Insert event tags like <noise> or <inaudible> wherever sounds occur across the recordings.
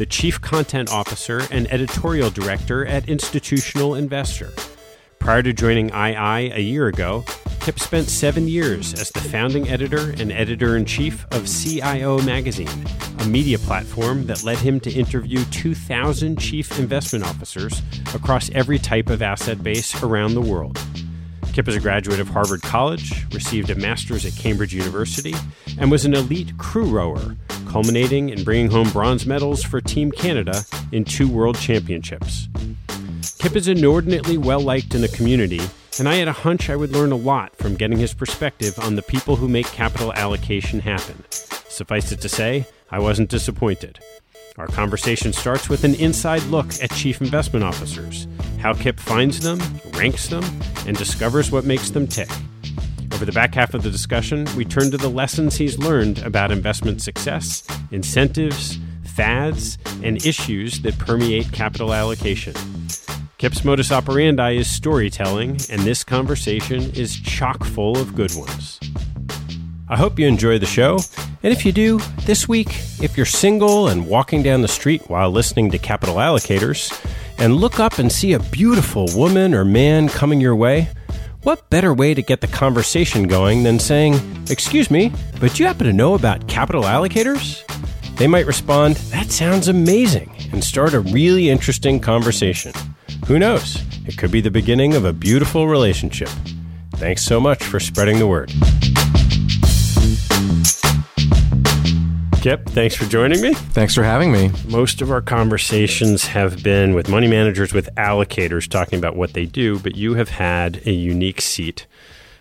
the Chief Content Officer and Editorial Director at Institutional Investor. Prior to joining II a year ago, Kip spent seven years as the founding editor and editor in chief of CIO Magazine, a media platform that led him to interview 2,000 chief investment officers across every type of asset base around the world. Kip is a graduate of Harvard College, received a master's at Cambridge University, and was an elite crew rower, culminating in bringing home bronze medals for Team Canada in two world championships. Kip is inordinately well liked in the community, and I had a hunch I would learn a lot from getting his perspective on the people who make capital allocation happen. Suffice it to say, I wasn't disappointed. Our conversation starts with an inside look at chief investment officers, how Kip finds them, ranks them, and discovers what makes them tick. Over the back half of the discussion, we turn to the lessons he's learned about investment success, incentives, fads, and issues that permeate capital allocation. Kip's modus operandi is storytelling, and this conversation is chock full of good ones. I hope you enjoy the show, and if you do, this week, if you're single and walking down the street while listening to Capital Allocators, and look up and see a beautiful woman or man coming your way, what better way to get the conversation going than saying, Excuse me, but you happen to know about capital allocators? They might respond, That sounds amazing, and start a really interesting conversation. Who knows? It could be the beginning of a beautiful relationship. Thanks so much for spreading the word. Kip, thanks for joining me. Thanks for having me. Most of our conversations have been with money managers, with allocators talking about what they do, but you have had a unique seat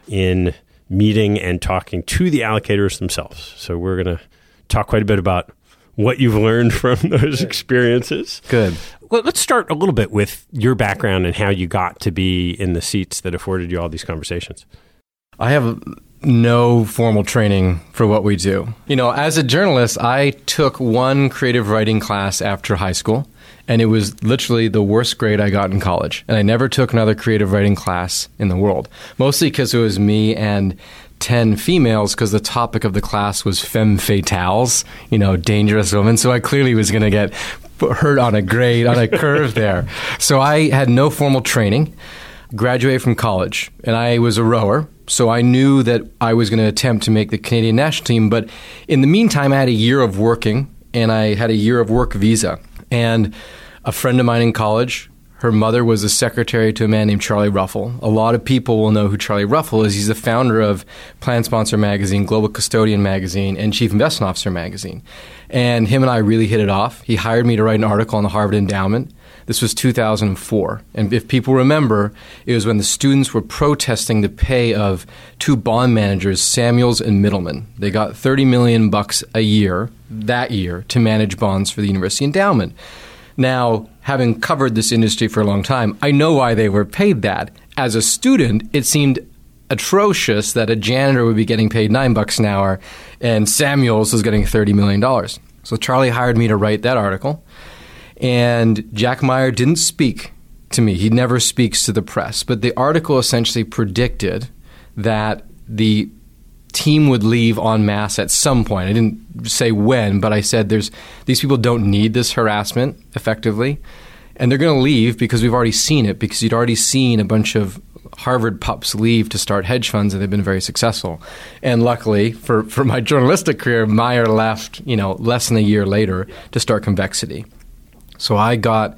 in meeting and talking to the allocators themselves. So we're going to talk quite a bit about what you've learned <laughs> from those experiences. Good. Well, let's start a little bit with your background and how you got to be in the seats that afforded you all these conversations. I have no formal training for what we do. You know, as a journalist, I took one creative writing class after high school, and it was literally the worst grade I got in college. And I never took another creative writing class in the world, mostly because it was me and 10 females because the topic of the class was femme fatales, you know, dangerous women. So I clearly was going to get hurt on a grade, on a <laughs> curve there. So I had no formal training, graduated from college, and I was a rower. So I knew that I was going to attempt to make the Canadian national team. But in the meantime, I had a year of working and I had a year of work visa. And a friend of mine in college, her mother was a secretary to a man named Charlie Ruffel. A lot of people will know who Charlie Ruffel is. He's the founder of Plan Sponsor Magazine, Global Custodian Magazine, and Chief Investment Officer Magazine. And him and I really hit it off. He hired me to write an article on the Harvard Endowment. This was 2004. And if people remember, it was when the students were protesting the pay of two bond managers, Samuels and Mittelman. They got 30 million bucks a year that year to manage bonds for the University Endowment. Now, having covered this industry for a long time, I know why they were paid that. As a student, it seemed atrocious that a janitor would be getting paid nine bucks an hour and Samuels was getting $30 million. So Charlie hired me to write that article. And Jack Meyer didn't speak to me. He never speaks to the press. But the article essentially predicted that the team would leave en masse at some point. I didn't say when, but I said there's these people don't need this harassment effectively. And they're going to leave because we've already seen it, because you'd already seen a bunch of Harvard pups leave to start hedge funds, and they've been very successful. And luckily for, for my journalistic career, Meyer left, you know, less than a year later to start Convexity. So I got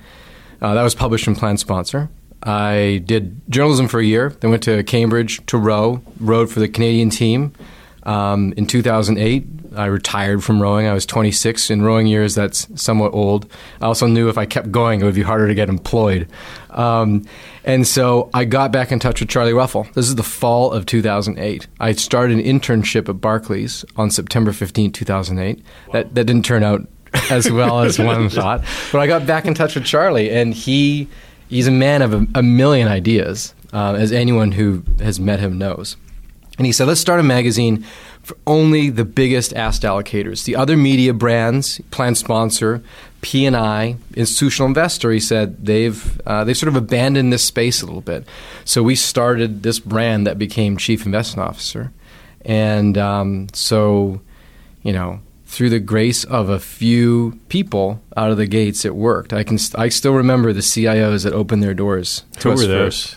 uh, that was published in Plan Sponsor. I did journalism for a year, then went to Cambridge to row, rowed for the Canadian team. Um, in 2008, I retired from rowing. I was 26. In rowing years, that's somewhat old. I also knew if I kept going, it would be harder to get employed. Um, and so I got back in touch with Charlie Ruffel. This is the fall of 2008. I started an internship at Barclays on September 15, 2008. Wow. That, that didn't turn out as well as one <laughs> thought. But I got back in touch with Charlie, and he he's a man of a, a million ideas, uh, as anyone who has met him knows. And he said, let's start a magazine for only the biggest asked allocators. The other media brands, plan sponsor, P&I, institutional investor, he said they've uh, they've sort of abandoned this space a little bit. So we started this brand that became Chief Investment Officer, and um, so you know through the grace of a few people out of the gates, it worked. I can I still remember the CIOs that opened their doors to Who us were those?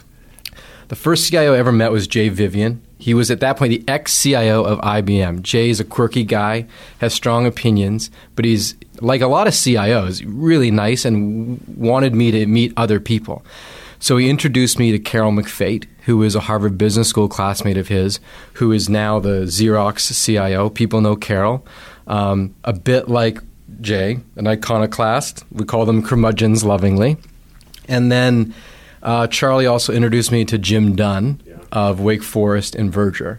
The first CIO I ever met was Jay Vivian. He was at that point the ex CIO of IBM. Jay is a quirky guy, has strong opinions, but he's like a lot of CIOs, really nice and wanted me to meet other people. So he introduced me to Carol McFate, who is a Harvard Business School classmate of his, who is now the Xerox CIO. People know Carol. Um, a bit like Jay, an iconoclast. We call them curmudgeons lovingly. And then uh, Charlie also introduced me to Jim Dunn of Wake Forest and Verger.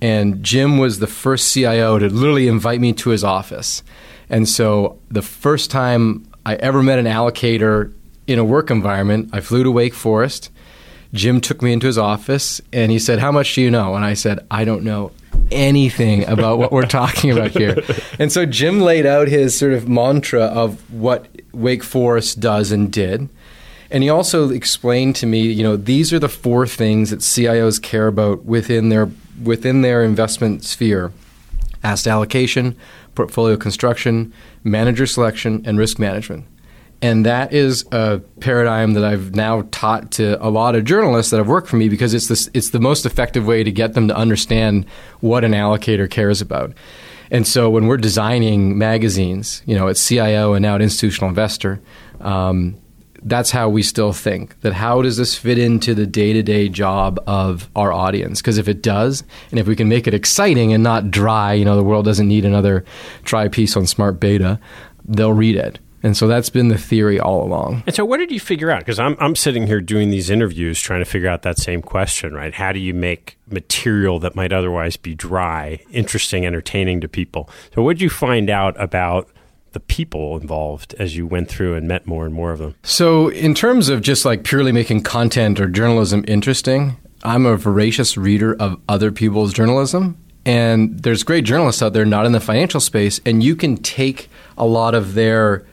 And Jim was the first CIO to literally invite me to his office. And so the first time I ever met an allocator in a work environment, I flew to Wake Forest. Jim took me into his office and he said, How much do you know? And I said, I don't know anything about what we're talking about here. And so Jim laid out his sort of mantra of what Wake Forest does and did. And he also explained to me, you know, these are the four things that CIOs care about within their within their investment sphere: asset allocation, portfolio construction, manager selection, and risk management. And that is a paradigm that I've now taught to a lot of journalists that have worked for me because it's this, it's the most effective way to get them to understand what an allocator cares about. And so when we're designing magazines, you know, at CIO and now at Institutional Investor, um, that's how we still think that how does this fit into the day-to-day job of our audience because if it does and if we can make it exciting and not dry you know the world doesn't need another dry piece on smart beta they'll read it and so that's been the theory all along. And so, what did you figure out? Because I'm, I'm sitting here doing these interviews trying to figure out that same question, right? How do you make material that might otherwise be dry, interesting, entertaining to people? So, what did you find out about the people involved as you went through and met more and more of them? So, in terms of just like purely making content or journalism interesting, I'm a voracious reader of other people's journalism. And there's great journalists out there not in the financial space, and you can take a lot of their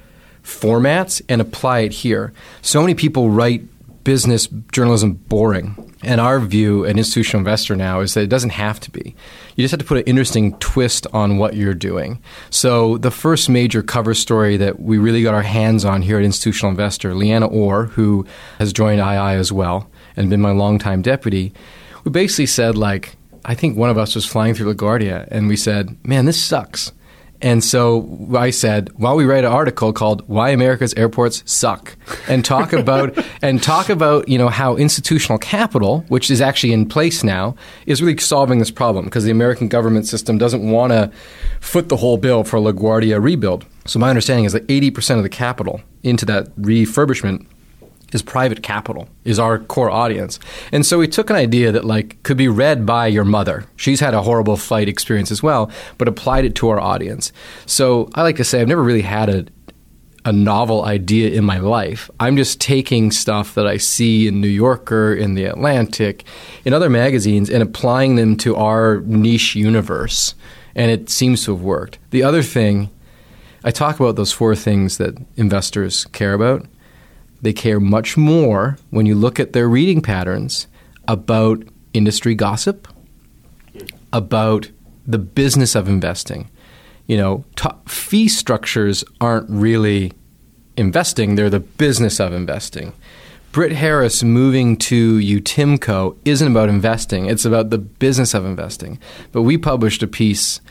formats and apply it here. So many people write business journalism boring. And our view, an institutional investor now, is that it doesn't have to be. You just have to put an interesting twist on what you're doing. So, the first major cover story that we really got our hands on here at Institutional Investor, Leanna Orr, who has joined II as well and been my longtime deputy, we basically said, like, I think one of us was flying through LaGuardia, and we said, man, this sucks. And so I said, "While we write an article called "Why America's Airports Suck," and talk <laughs> about and talk about you know how institutional capital, which is actually in place now, is really solving this problem because the American government system doesn't want to foot the whole bill for LaGuardia rebuild. So my understanding is that 80% of the capital into that refurbishment is private capital is our core audience and so we took an idea that like could be read by your mother she's had a horrible flight experience as well but applied it to our audience so i like to say i've never really had a a novel idea in my life. I'm just taking stuff that I see in New Yorker, in the Atlantic, in other magazines, and applying them to our niche universe. And it seems to have worked. The other thing, I talk about those four things that investors care about. They care much more when you look at their reading patterns about industry gossip, about the business of investing. You know, fee structures aren't really investing, they're the business of investing. Britt Harris moving to UTIMCO isn't about investing, it's about the business of investing. But we published a piece,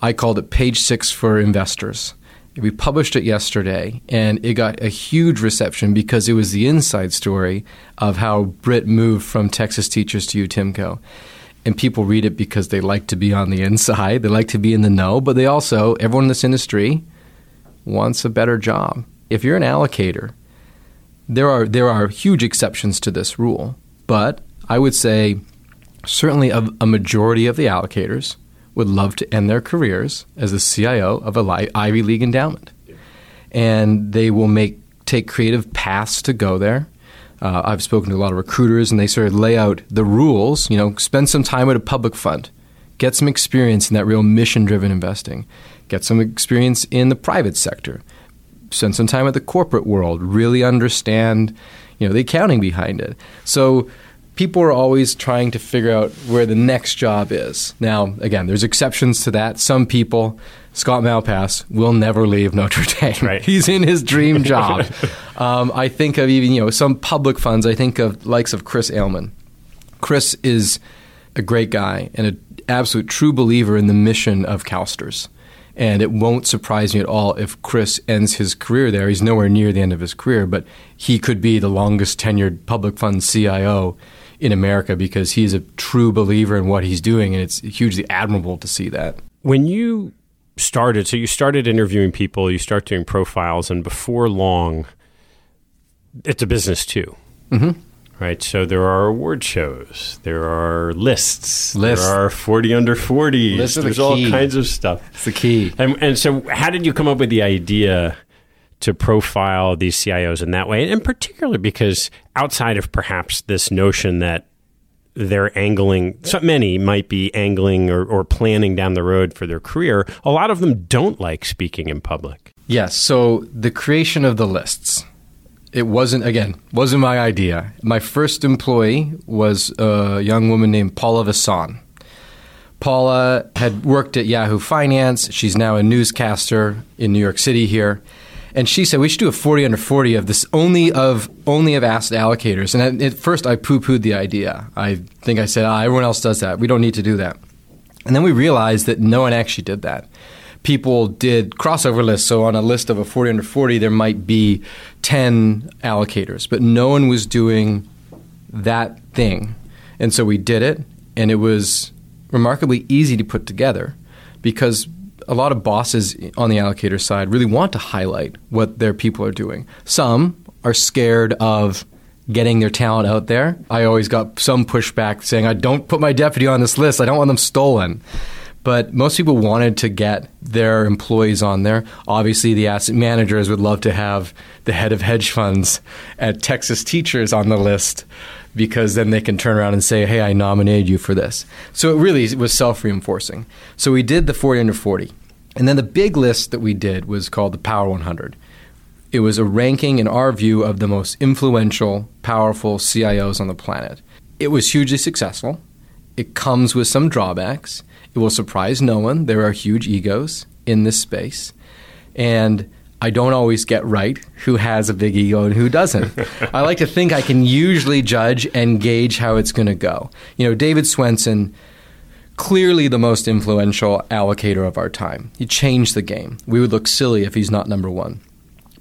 I called it Page Six for Investors. We published it yesterday, and it got a huge reception because it was the inside story of how Britt moved from Texas Teachers to UTIMCO. And people read it because they like to be on the inside, they like to be in the know, but they also, everyone in this industry wants a better job. If you're an allocator, there are there are huge exceptions to this rule, but I would say certainly a, a majority of the allocators would love to end their careers as the CIO of a Ivy League endowment, and they will make take creative paths to go there. Uh, I've spoken to a lot of recruiters, and they sort of lay out the rules. You know, spend some time at a public fund, get some experience in that real mission-driven investing, get some experience in the private sector, spend some time at the corporate world, really understand, you know, the accounting behind it. So people are always trying to figure out where the next job is. Now, again, there's exceptions to that. Some people, Scott Malpass, will never leave Notre <laughs> Dame. Right. He's in his dream <laughs> job. um, I think of even you know some public funds. I think of likes of Chris Ailman. Chris is a great guy and an absolute true believer in the mission of CalSTRS. And it won't surprise me at all if Chris ends his career there. He's nowhere near the end of his career, but he could be the longest tenured public fund CIO in America because he's a true believer in what he's doing, and it's hugely admirable to see that. When you started, so you started interviewing people, you start doing profiles, and before long, it's a business too. Mm-hmm. Right, so there are award shows, there are lists, Lists. there are forty under forties. Lists are the There's all kinds of stuff. It's the key. And, and so, how did you come up with the idea to profile these CIOs in that way? And particularly because outside of perhaps this notion that they're angling, so many might be angling or, or planning down the road for their career, a lot of them don't like speaking in public. Yes. So the creation of the lists. It wasn't again wasn't my idea. My first employee was a young woman named Paula Vasson. Paula had worked at Yahoo Finance. She's now a newscaster in New York City here. And she said we should do a 40 under 40 of this only of only of asset allocators. And at, first I poo-pooed the idea. I think I said, ah, everyone else does that. We don't need to do that. And then we realized that no one actually did that. people did crossover lists. So on a list of a 40 under 40, there might be 10 allocators, but no one was doing that thing. And so we did it, and it was remarkably easy to put together because a lot of bosses on the allocator side really want to highlight what their people are doing. Some are scared of getting their talent out there. I always got some pushback saying, I don't put my deputy on this list, I don't want them stolen. But most people wanted to get their employees on there. Obviously, the asset managers would love to have the head of hedge funds at Texas Teachers on the list because then they can turn around and say, hey, I nominated you for this. So it really was self reinforcing. So we did the 40 under 40. And then the big list that we did was called the Power 100. It was a ranking, in our view, of the most influential, powerful CIOs on the planet. It was hugely successful. It comes with some drawbacks. It will surprise no one. There are huge egos in this space. And I don't always get right who has a big ego and who doesn't. <laughs> I like to think I can usually judge and gauge how it's going to go. You know, David Swensen, clearly the most influential allocator of our time. He changed the game. We would look silly if he's not number one.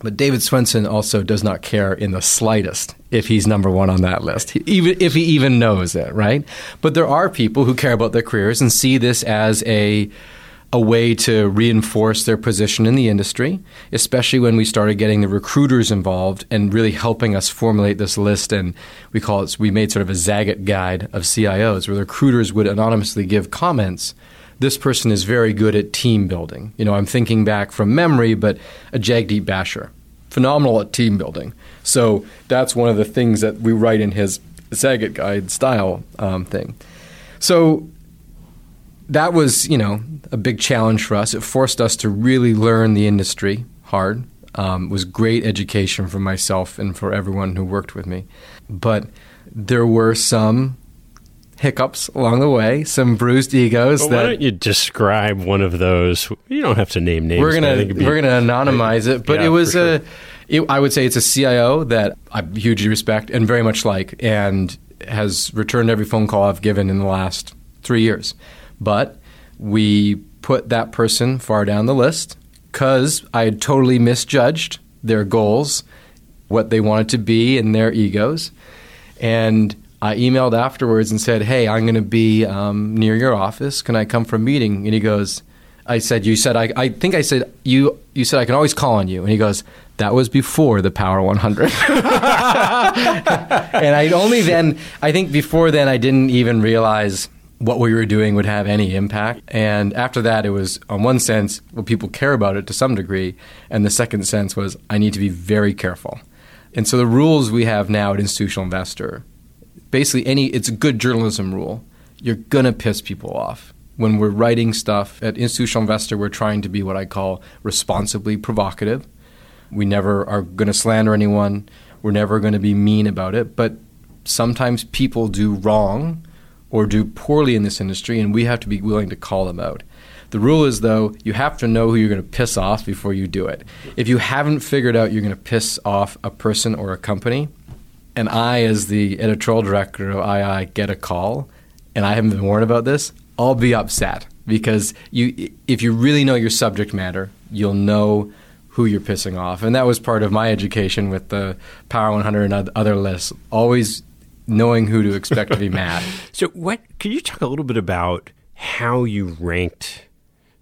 But David Swensen also does not care in the slightest if he's number one on that list, even if he even knows it, right? But there are people who care about their careers and see this as a a way to reinforce their position in the industry, especially when we started getting the recruiters involved and really helping us formulate this list. And we call it, we made sort of a Zagat guide of CIOs where the recruiters would anonymously give comments this person is very good at team building. You know, I'm thinking back from memory, but a Jagdeep Bachher, phenomenal at team building. So that's one of the things that we write in his Zagat Guide style um, thing. So that was, you know, a big challenge for us. It forced us to really learn the industry hard. Um, was great education for myself and for everyone who worked with me. But there were some hiccups along the way, some bruised egos. But that why don't you describe one of those? You don't have to name names. We're gonna be, we're gonna anonymize it, but yeah, it was sure. a. It, I would say it's a CIO that I hugely respect and very much like, and has returned every phone call I've given in the last three years. But we put that person far down the list because I had totally misjudged their goals, what they wanted to be, and their egos, and I emailed afterwards and said, "Hey, I'm going to be um, near your office. Can I come for a meeting?" And he goes, "I said you said I, I think I said you you said I can always call on you." And he goes, "That was before the Power 100." <laughs> and I only then I think before then I didn't even realize what we were doing would have any impact. And after that, it was, on one sense, well, people care about it to some degree. And the second sense was, I need to be very careful. And so the rules we have now at Institutional Investor basically any it's a good journalism rule. You're gonna piss people off. When we're writing stuff at Institutional Investor, we're trying to be what I call responsibly provocative. We never are to slander anyone. We're never to be mean about it. But sometimes people do wrong or do poorly in this industry, and we have to be willing to call them out. The rule is, though, you have to know who you're going to piss off before you do it. If you haven't figured out you're going to piss off a person or a company, and I, as the editorial director of II, get a call, and I haven't been warned about this, I'll be upset because you, if you really know your subject matter, you'll know who you're pissing off, and that was part of my education with the Power 100 and other lists. Always knowing who to expect to be <laughs> mad. So, what could you talk a little bit about how you ranked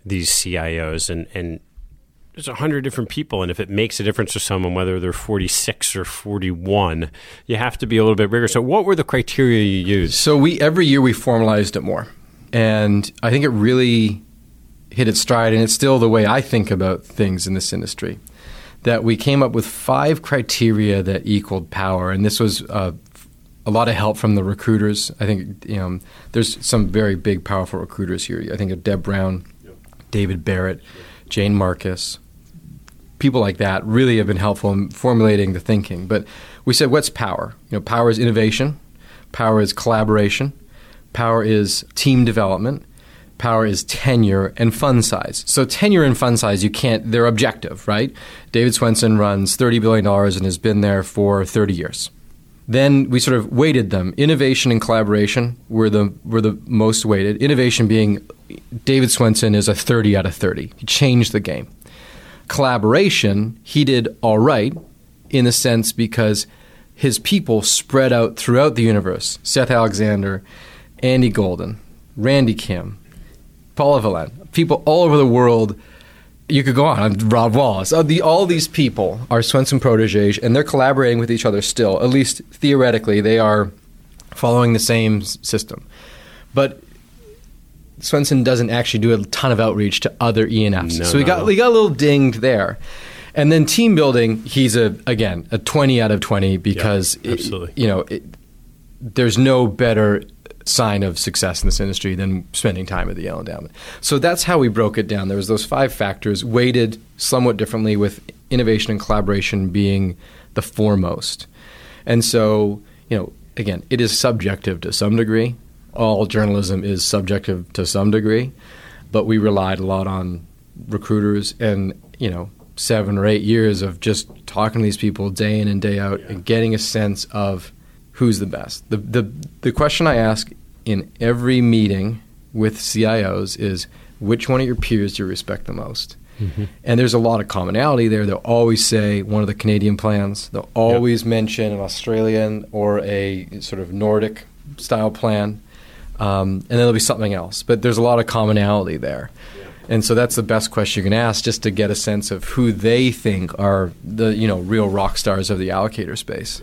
these CIOs and and there's a hundred different people, and if it makes a difference to someone, whether they're 46 or 41, you have to be a little bit bigger. So, what were the criteria you used? So we every year we formalized it more, and I think it really hit its stride, and it's still the way I think about things in this industry. That we came up with five criteria that equaled power, and this was uh, a lot of help from the recruiters. I think you know, there's some very big, powerful recruiters here. I think of Deb Brown, David Barrett, Jane Marcus, people like that really have been helpful in formulating the thinking. But we said, what's power? You know, power is innovation, power is collaboration, power is team development, power is tenure and fund size. So tenure and fund size, you can't. They're objective, right? David Swensen runs thirty billion dollars and has been there for thirty years. Then we sort of weighted them. Innovation and collaboration were the were the most weighted. Innovation being David Swensen is a 30 out of 30. He changed the game. Collaboration, he did all right in a sense because his people spread out throughout the universe. Seth Alexander, Andy Golden, Randy Kim, Paula Volent, people all over the world. You could go on. I'm Rob Wallace. Uh, the, all these people are Swensen proteges, and they're collaborating with each other still. At least theoretically, they are following the same system. But Swensen doesn't actually do a ton of outreach to other ENFs. No, so we no, got we got a little dinged there. And then team building, he's a again a twenty out of twenty because Yeah, it- you know it, there's no better sign of success in this industry than spending time at the Yale Endowment. So that's how we broke it down. There was those five factors weighted somewhat differently, with innovation and collaboration being the foremost. And so you know again, it is subjective to some degree. All journalism is subjective to some degree, but we relied a lot on recruiters and you know seven or eight years of just talking to these people day in and day out and getting a sense of who's the best. The the the question I ask in every meeting with CIOs is which one of your peers do you respect the most? Mm-hmm. And there's a lot of commonality there. They'll always say one of the Canadian plans. They'll always mention an Australian or a sort of Nordic style plan. Um, and then there'll be something else. But there's a lot of commonality there. And so that's the best question you can ask just to get a sense of who they think are the, you know, real rock stars of the allocator space.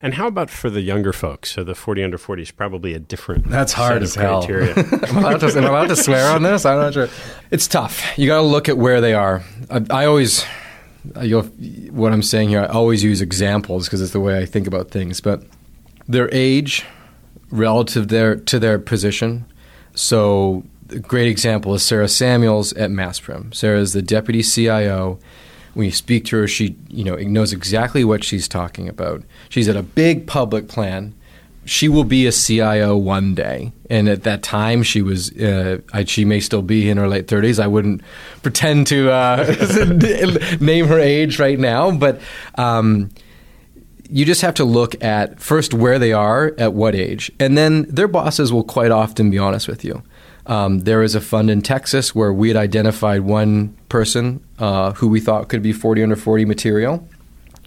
And how about for the younger folks? So the 40 under 40 is probably a different That's hard set as of hell. criteria. <laughs> am, I allowed to, am I allowed to swear on this? I'm not sure. It's tough. You got to look at where they are. I, I always, you'll, what I'm saying here, I always use examples because it's the way I think about things. But their age relative their, to their position. So, a great example is Sarah Samuels at MassPRIM. Sarah is the deputy CIO. When you speak to her, she you know knows exactly what she's talking about. She's at a big public plan she will be a CIO one day, and at that time, she was. Uh, I, she may still be in her late thirties. I wouldn't pretend to uh, <laughs> name her age right now, but um, you just have to look at first where they are at what age, and then their bosses will quite often be honest with you. Um, there is a fund in Texas where we had identified one person uh, who we thought could be 40 under 40 material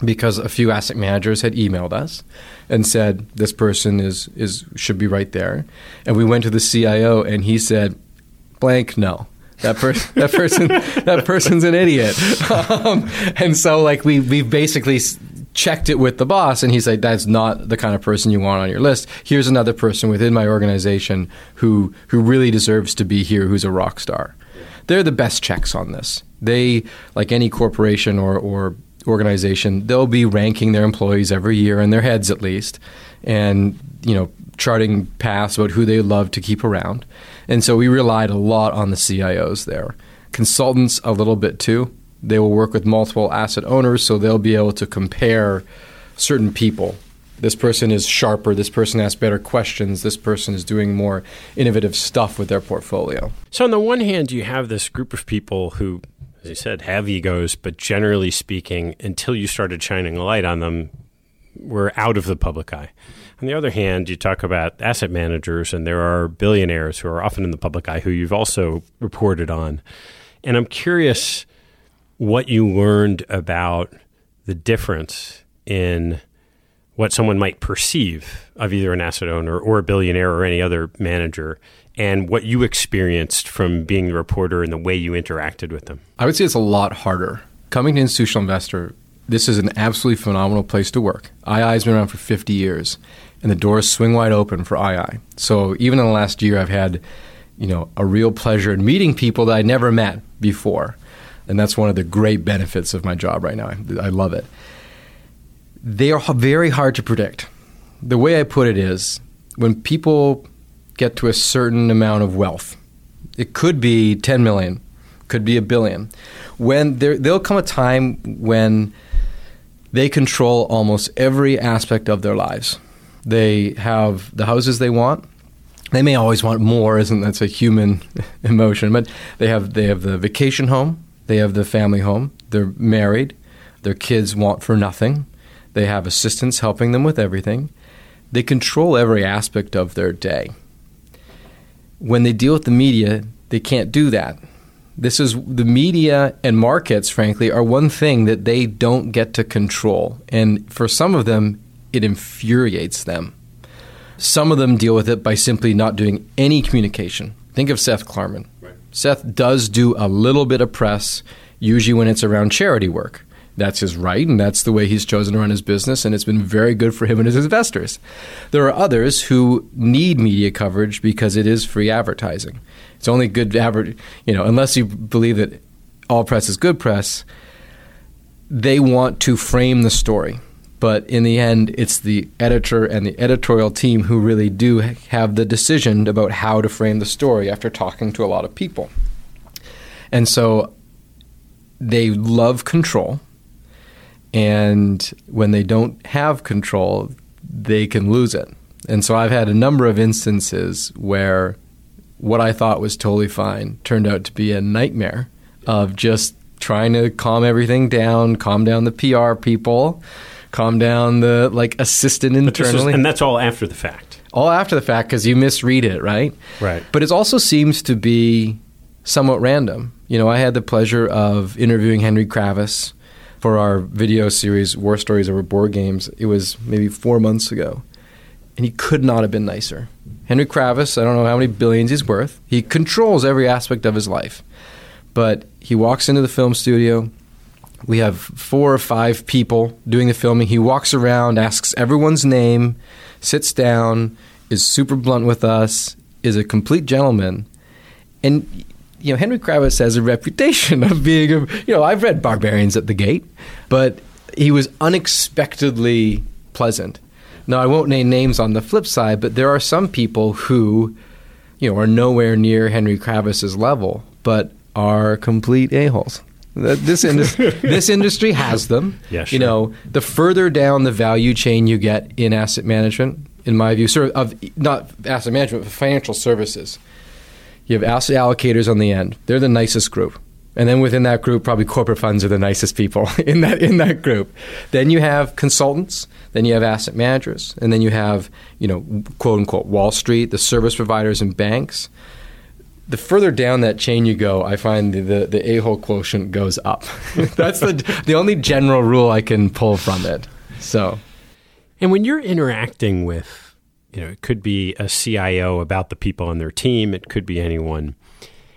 because a few asset managers had emailed us and said this person is is should be right there, and we went to the CIO and he said, "Blank, no." That person, <laughs> that person, that person's an idiot, <laughs> um, and so like we we basically checked it with the boss, and he's like, "That's not the kind of person you want on your list. Here's another person within my organization who who really deserves to be here, who's a rock star." They're the best checks on this. They, like any corporation or, or organization, they'll be ranking their employees every year in their heads at least, and you know charting paths about who they love to keep around. And so we relied a lot on the CIOs there. Consultants a little bit too. They will work with multiple asset owners, so they'll be able to compare certain people. This person is sharper. This person asks better questions. This person is doing more innovative stuff with their portfolio. So on the one hand, you have this group of people who, as you said, have egos, but generally speaking, until you started shining a light on them, were out of the public eye. On the other hand, you talk about asset managers, and there are billionaires who are often in the public eye who you've also reported on. And I'm curious what you learned about the difference in what someone might perceive of either an asset owner or a billionaire or any other manager and what you experienced from being the reporter and the way you interacted with them. I would say it's a lot harder. Coming to institutional investor, this is an absolutely phenomenal place to work. II has been around for 50 years, and the doors swing wide open for II. So even in the last year, I've had, you know, a real pleasure in meeting people that I never met before, and that's one of the great benefits of my job right now. I, I love it. They are very hard to predict. The way I put it is, when people get to a certain amount of wealth, it could be 10 million, could be a billion. When there, there'll come a time when they control almost every aspect of their lives. They have the houses they want. They may always want more, isn't that's a human <laughs> emotion? But they have they have the vacation home, they have the family home. They're married. Their kids want for nothing. They have assistants helping them with everything. They control every aspect of their day. When they deal with the media, they can't do that. This is the media and markets, frankly, are one thing that they don't get to control. And for some of them, it infuriates them. Some of them deal with it by simply not doing any communication. Think of Seth Klarman. Seth does do a little bit of press, usually when it's around charity work. That's his right, and that's the way he's chosen to run his business, and it's been very good for him and his investors. There are others who need media coverage because it is free advertising. It's only good adver- you know, unless you believe that all press is good press. They want to frame the story, but in the end, it's the editor and the editorial team who really do have the decision about how to frame the story after talking to a lot of people. And so they love control and when they don't have control, they can lose it. And so I've had a number of instances where what I thought was totally fine turned out to be a nightmare of just trying to calm everything down, calm down the PR people, calm down the like assistant internally. Is, and that's all after the fact. All after the fact because you misread it, right? Right. But it also seems to be somewhat random. You know, I had the pleasure of interviewing Henry Kravis for our video series War Stories Over Board Games. It was maybe four months ago, and he could not have been nicer. Henry Kravis, I don't know how many billions he's worth. He controls every aspect of his life, but he walks into the film studio. We have four or five people doing the filming. He walks around, asks everyone's name, sits down, is super blunt with us, is a complete gentleman. And you know, Henry Kravis has a reputation <laughs> of being a, you know, I've read Barbarians at the Gate, but he was unexpectedly pleasant. Now, I won't name names on the flip side, but there are some people who, you know, are nowhere near Henry Kravis's level, but are complete a-holes. This, industry, <laughs> this industry has them. Yeah, sure. You know, the further down the value chain you get in asset management, in my view, sort of not asset management, but financial services – you have asset allocators on the end. They're the nicest group. And then within that group, probably corporate funds are the nicest people <laughs> in that in that group. Then you have consultants. Then you have asset managers, and then you have you know quote unquote Wall Street, the service providers and banks. The further down that chain you go, I find the the, the a hole quotient goes up. <laughs> That's the the only general rule I can pull from it. So, and when you're interacting with you know, it could be a CIO about the people on their team. It could be anyone.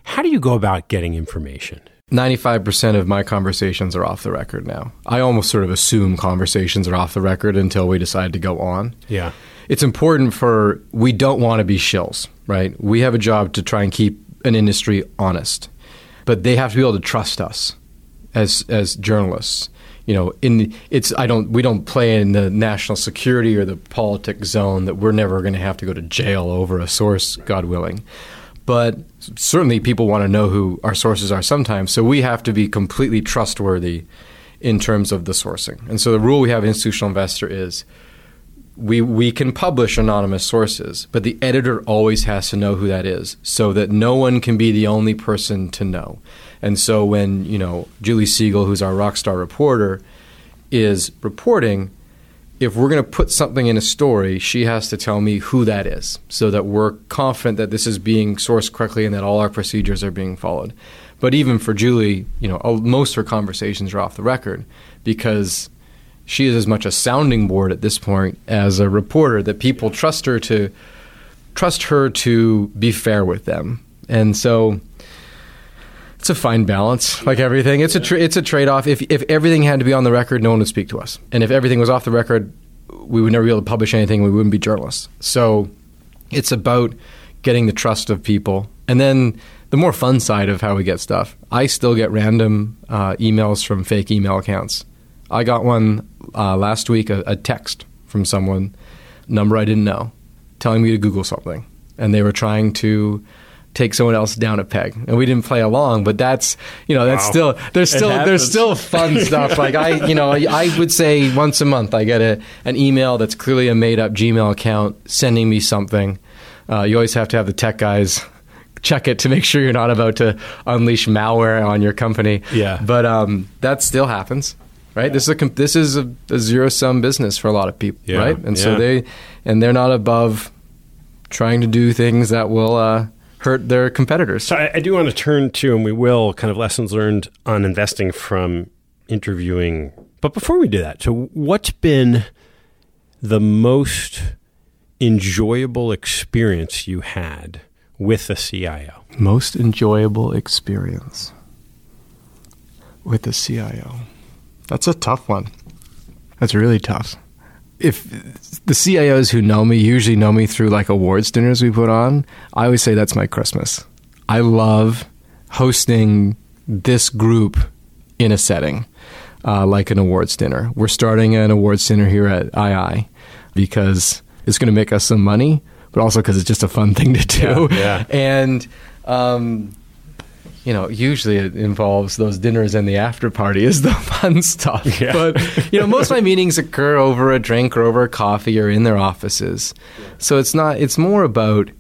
How do you go about getting information? 95% of my conversations are off the record now. I almost sort of assume conversations are off the record until we decide to go on. Yeah. It's important for, we don't want to be shills, right? We have a job to try and keep an industry honest, but they have to be able to trust us as, as journalists you know, in it's I don't we don't play in the national security or the politic zone that we're never going to have to go to jail over a source, God willing. But certainly, people want to know who our sources are sometimes, so we have to be completely trustworthy in terms of the sourcing. And so the rule we have in institutional investor is we we can publish anonymous sources, but the editor always has to know who that is, so that no one can be the only person to know. And so when, you know, Julie Segal, who's our rock star reporter, is reporting, if we're going to put something in a story, she has to tell me who that is so that we're confident that this is being sourced correctly and that all our procedures are being followed. But even for Julie, you know, most of her conversations are off the record because she is as much a sounding board at this point as a reporter that people trust her to trust her to be fair with them. And so it's a fine balance, like everything. It's a tra- it's a trade off. If if everything had to be on the record, no one would speak to us, and if everything was off the record, we would never be able to publish anything. We wouldn't be journalists. So it's about getting the trust of people, and then the more fun side of how we get stuff. I still get random uh, emails from fake email accounts. I got one uh, last week, a, a text from someone, number I didn't know, telling me to Google something, and they were trying to take someone else down a peg. And we didn't play along, but that's you know that's wow. still there's still there's still fun <laughs> stuff. Like I you know I would say once a month I get a, an email that's clearly a made up Gmail account sending me something. Uh, you always have to have the tech guys check it to make sure you're not about to unleash malware on your company. Yeah, but um, that still happens. Right? This is a this is a, a zero sum business for a lot of people, Yeah, right? And so they and they're not above trying to do things that will uh, hurt their competitors. So I, I do want to turn to, and we will, kind of lessons learned on investing from interviewing. But before we do that, so what's been the most enjoyable experience you had with a CIO? Most enjoyable experience with the CIO. That's a tough one. That's really tough. If the CIOs who know me usually know me through like awards dinners we put on, I always say that's my Christmas. I love hosting this group in a setting uh, like an awards dinner. We're starting an awards dinner here at II because it's going to make us some money, but also because it's just a fun thing to do. Yeah, yeah. <laughs> And um, you know, usually it involves those dinners and the after party is the <laughs> fun stuff. Yeah. But you know, most of my meetings occur over a drink or over a coffee or in their offices. So it's not. It's more about.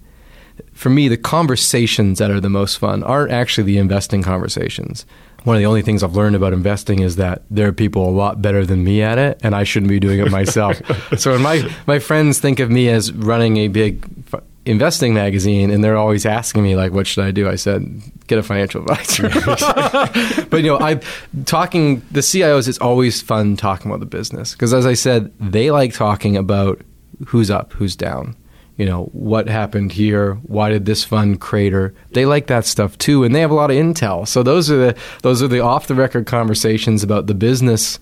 For me, the conversations that are the most fun aren't actually the investing conversations. One of the only things I've learned about investing is that there are people a lot better than me at it, and I shouldn't be doing it myself. <laughs> so when my, my friends think of me as running a big investing magazine, and they're always asking me like, "What should I do?" I said, "Get a financial advisor." <laughs> <laughs> but you know, I talking the CIOs. It's always fun talking about the business because, as I said, they like talking about who's up, who's down. You know, what happened here? Why did this fund crater? They like that stuff too, and they have a lot of intel. So those are the those are the off the record conversations about the business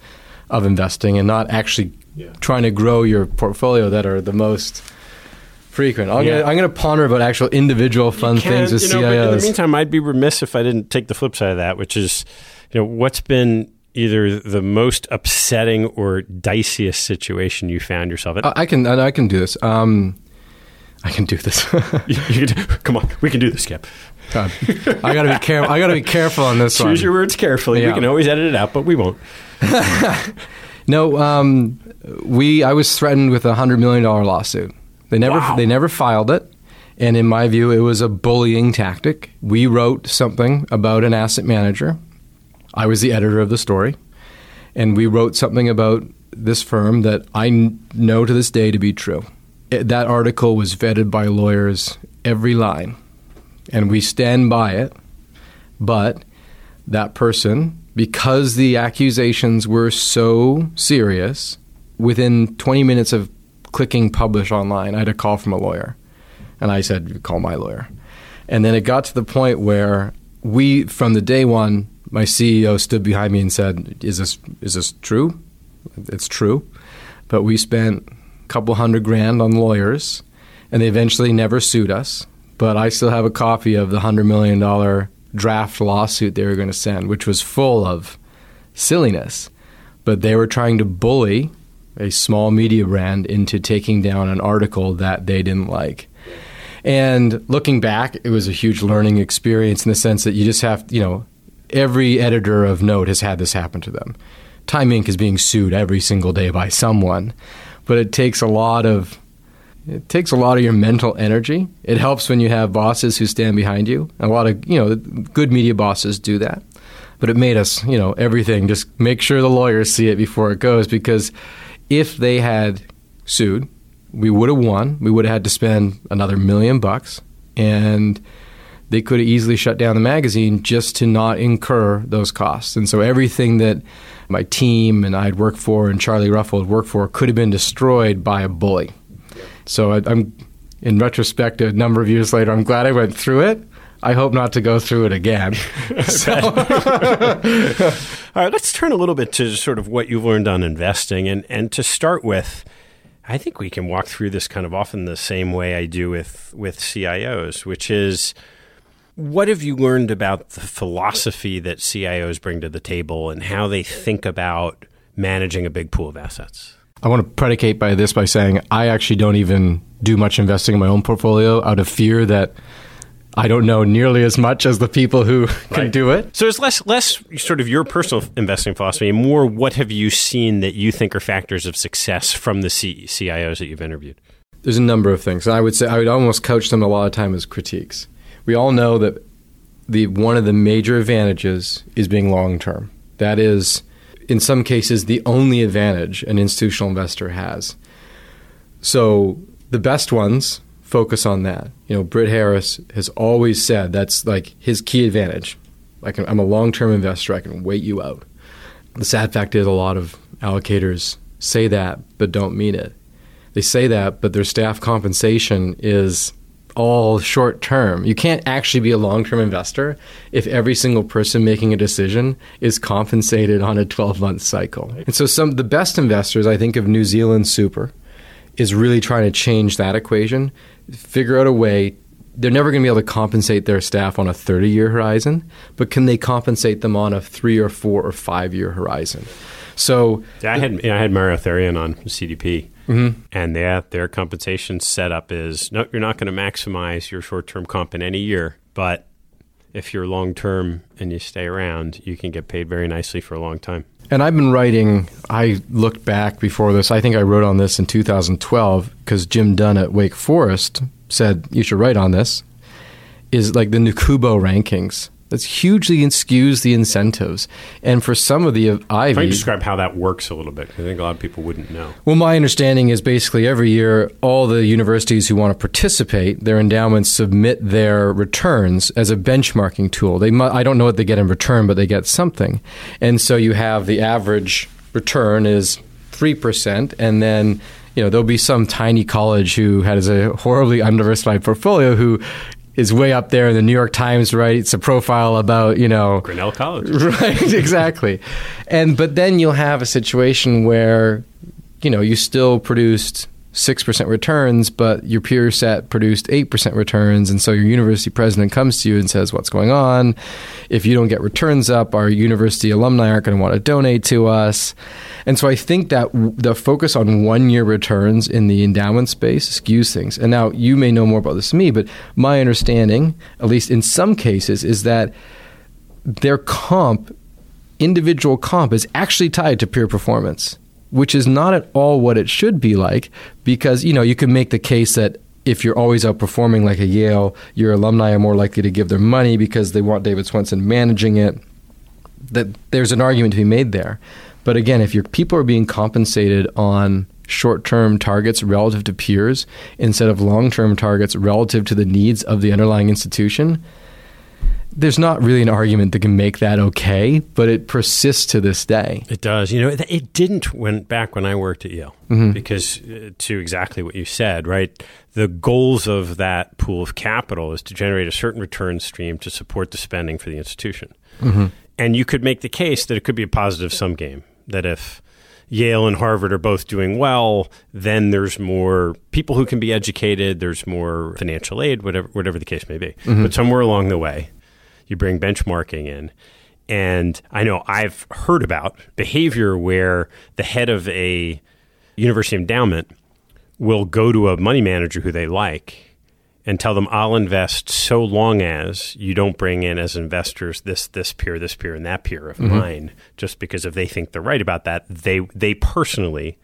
of investing and not actually Yeah. trying to grow your portfolio that are the most frequent. I'm Yeah. gonna I'm gonna ponder about actual individual fun Can- things with you know, but CIOs. in the meantime, I'd be remiss if I didn't take the flip side of that, which is, you know, what's been either the most upsetting or diciest situation you found yourself in? I can I can do this. Um, I can do this. <laughs> You- you could- come on, we can do this, Kip. God, I gotta be careful. I gotta be careful on this one. Choose your words carefully. We can always edit it out, but we won't. <laughs> No, um, we. I was threatened with a hundred million dollar lawsuit. They never. Wow. They never filed it, and in my view, it was a bullying tactic. We wrote something about an asset manager. I was the editor of the story, and we wrote something about this firm that I know to this day to be true. It- that article was vetted by lawyers, every line, and we stand by it. But that person, because the accusations were so serious, within 20 minutes of clicking publish online, I had a call from a lawyer. And I said, call my lawyer. And then it got to the point where we, from the day one, my CEO stood behind me and said, "Is this is this true? It's true." But we spent a couple hundred grand on lawyers, and they eventually never sued us. But I still have a copy of the hundred million dollar draft lawsuit they were going to send, which was full of silliness. But they were trying to bully a small media brand into taking down an article that they didn't like. And looking back, it was a huge learning experience in the sense that you just have, you know, every editor of note has had this happen to them. Time Inc. is being sued every single day by someone, but it takes a lot of it takes a lot of your mental energy. It helps when you have bosses who stand behind you. A lot of you know good media bosses do that, but it made us you know everything. Just make sure the lawyers see it before it goes because if they had sued, we would have won. We would have had to spend another million bucks, and they could have easily shut down the magazine just to not incur those costs. And so everything that my team and I had worked for and Charlie Ruffel had worked for could have been destroyed by a bully. So I, I'm, in retrospect, a number of years later, I'm glad I went through it. I hope not to go through it again. <laughs> so, <laughs> All right, let's turn a little bit to sort of what you've learned on investing. And, and to start with, I think we can walk through this kind of often the same way I do with, with CIOs, which is what have you learned about the philosophy that CIOs bring to the table and how they think about managing a big pool of assets? I want to predicate by this by saying I actually don't even do much investing in my own portfolio out of fear that I don't know nearly as much as the people who <laughs> can Right. do it. So it's less less sort of your personal investing philosophy and more what have you seen that you think are factors of success from the C- CIOs that you've interviewed? There's a number of things. I would say I would almost couch them a lot of time as critiques. We all know that the one of the major advantages is being long term. That is in some cases, the only advantage an institutional investor has. So the best ones focus on that. You know, Britt Harris has always said that's like his key advantage. I can, I'm a long term investor. I can wait you out. The sad fact is, a lot of allocators say that but don't mean it. They say that, but their staff compensation is all short term. You can't actually be a long term investor if every single person making a decision is compensated on a 12 month cycle. And so, some the best investors, I think of New Zealand Super, is really trying to change that equation, figure out a way. They're never going to be able to compensate their staff on a 30 year horizon, but can they compensate them on a three or four or five year horizon? So yeah, I had I had Mario Therrien on CDP, mm-hmm. and their their compensation setup is no, you're not going to maximize your short term comp in any year, but if you're long term and you stay around, you can get paid very nicely for a long time. And I've been writing. I looked back before this. I think I wrote on this in 2012 because Jim Dunn at Wake Forest said you should write on this. Is like the NACUBO rankings that's hugely skews the incentives. And for some of the Ivy, Can you describe how that works a little bit? I think a lot of people wouldn't know. Well, my understanding is basically every year, all the universities who want to participate, their endowments submit their returns as a benchmarking tool. They, I don't know what they get in return, but they get something. And so you have the average return is three percent, and then you know there'll be some tiny college who has a horribly undiversified portfolio who is way up there, and the New York Times writes a profile about you know Grinnell College, <laughs> right? Exactly, and but then you'll have a situation where you know you still produced 6% returns, but your peer set produced 8% returns. And so your university president comes to you and says, What's going on? If you don't get returns up, our university alumni aren't going to want to donate to us. And so I think that the focus on one year returns in the endowment space skews things. And now you may know more about this than me, but my understanding, at least in some cases, is that their comp, individual comp, is actually tied to peer performance which is not at all what it should be like because you know you can make the case that if you're always outperforming like a Yale, your alumni are more likely to give their money because they want David Swensen managing it. That there's an argument to be made there. But again, if your people are being compensated on short-term targets relative to peers instead of long-term targets relative to the needs of the underlying institution, there's not really an argument that can make that okay, but it persists to this day. It does. You know, it, it didn't when back when I worked at Yale, mm-hmm. because uh, to exactly what you said, right? The goals of that pool of capital is to generate a certain return stream to support the spending for the institution. Mm-hmm. And you could make the case that it could be a positive sum game. That if Yale and Harvard are both doing well, then there's more people who can be educated. There's more financial aid, whatever whatever the case may be. Mm-hmm. But somewhere along the way, you bring benchmarking in. And I know I've heard about behavior where the head of a university endowment will go to a money manager who they like and tell them I'll invest so long as you don't bring in as investors this this peer, this peer, and that peer of mm-hmm. mine, just because if they think they're right about that, they they personally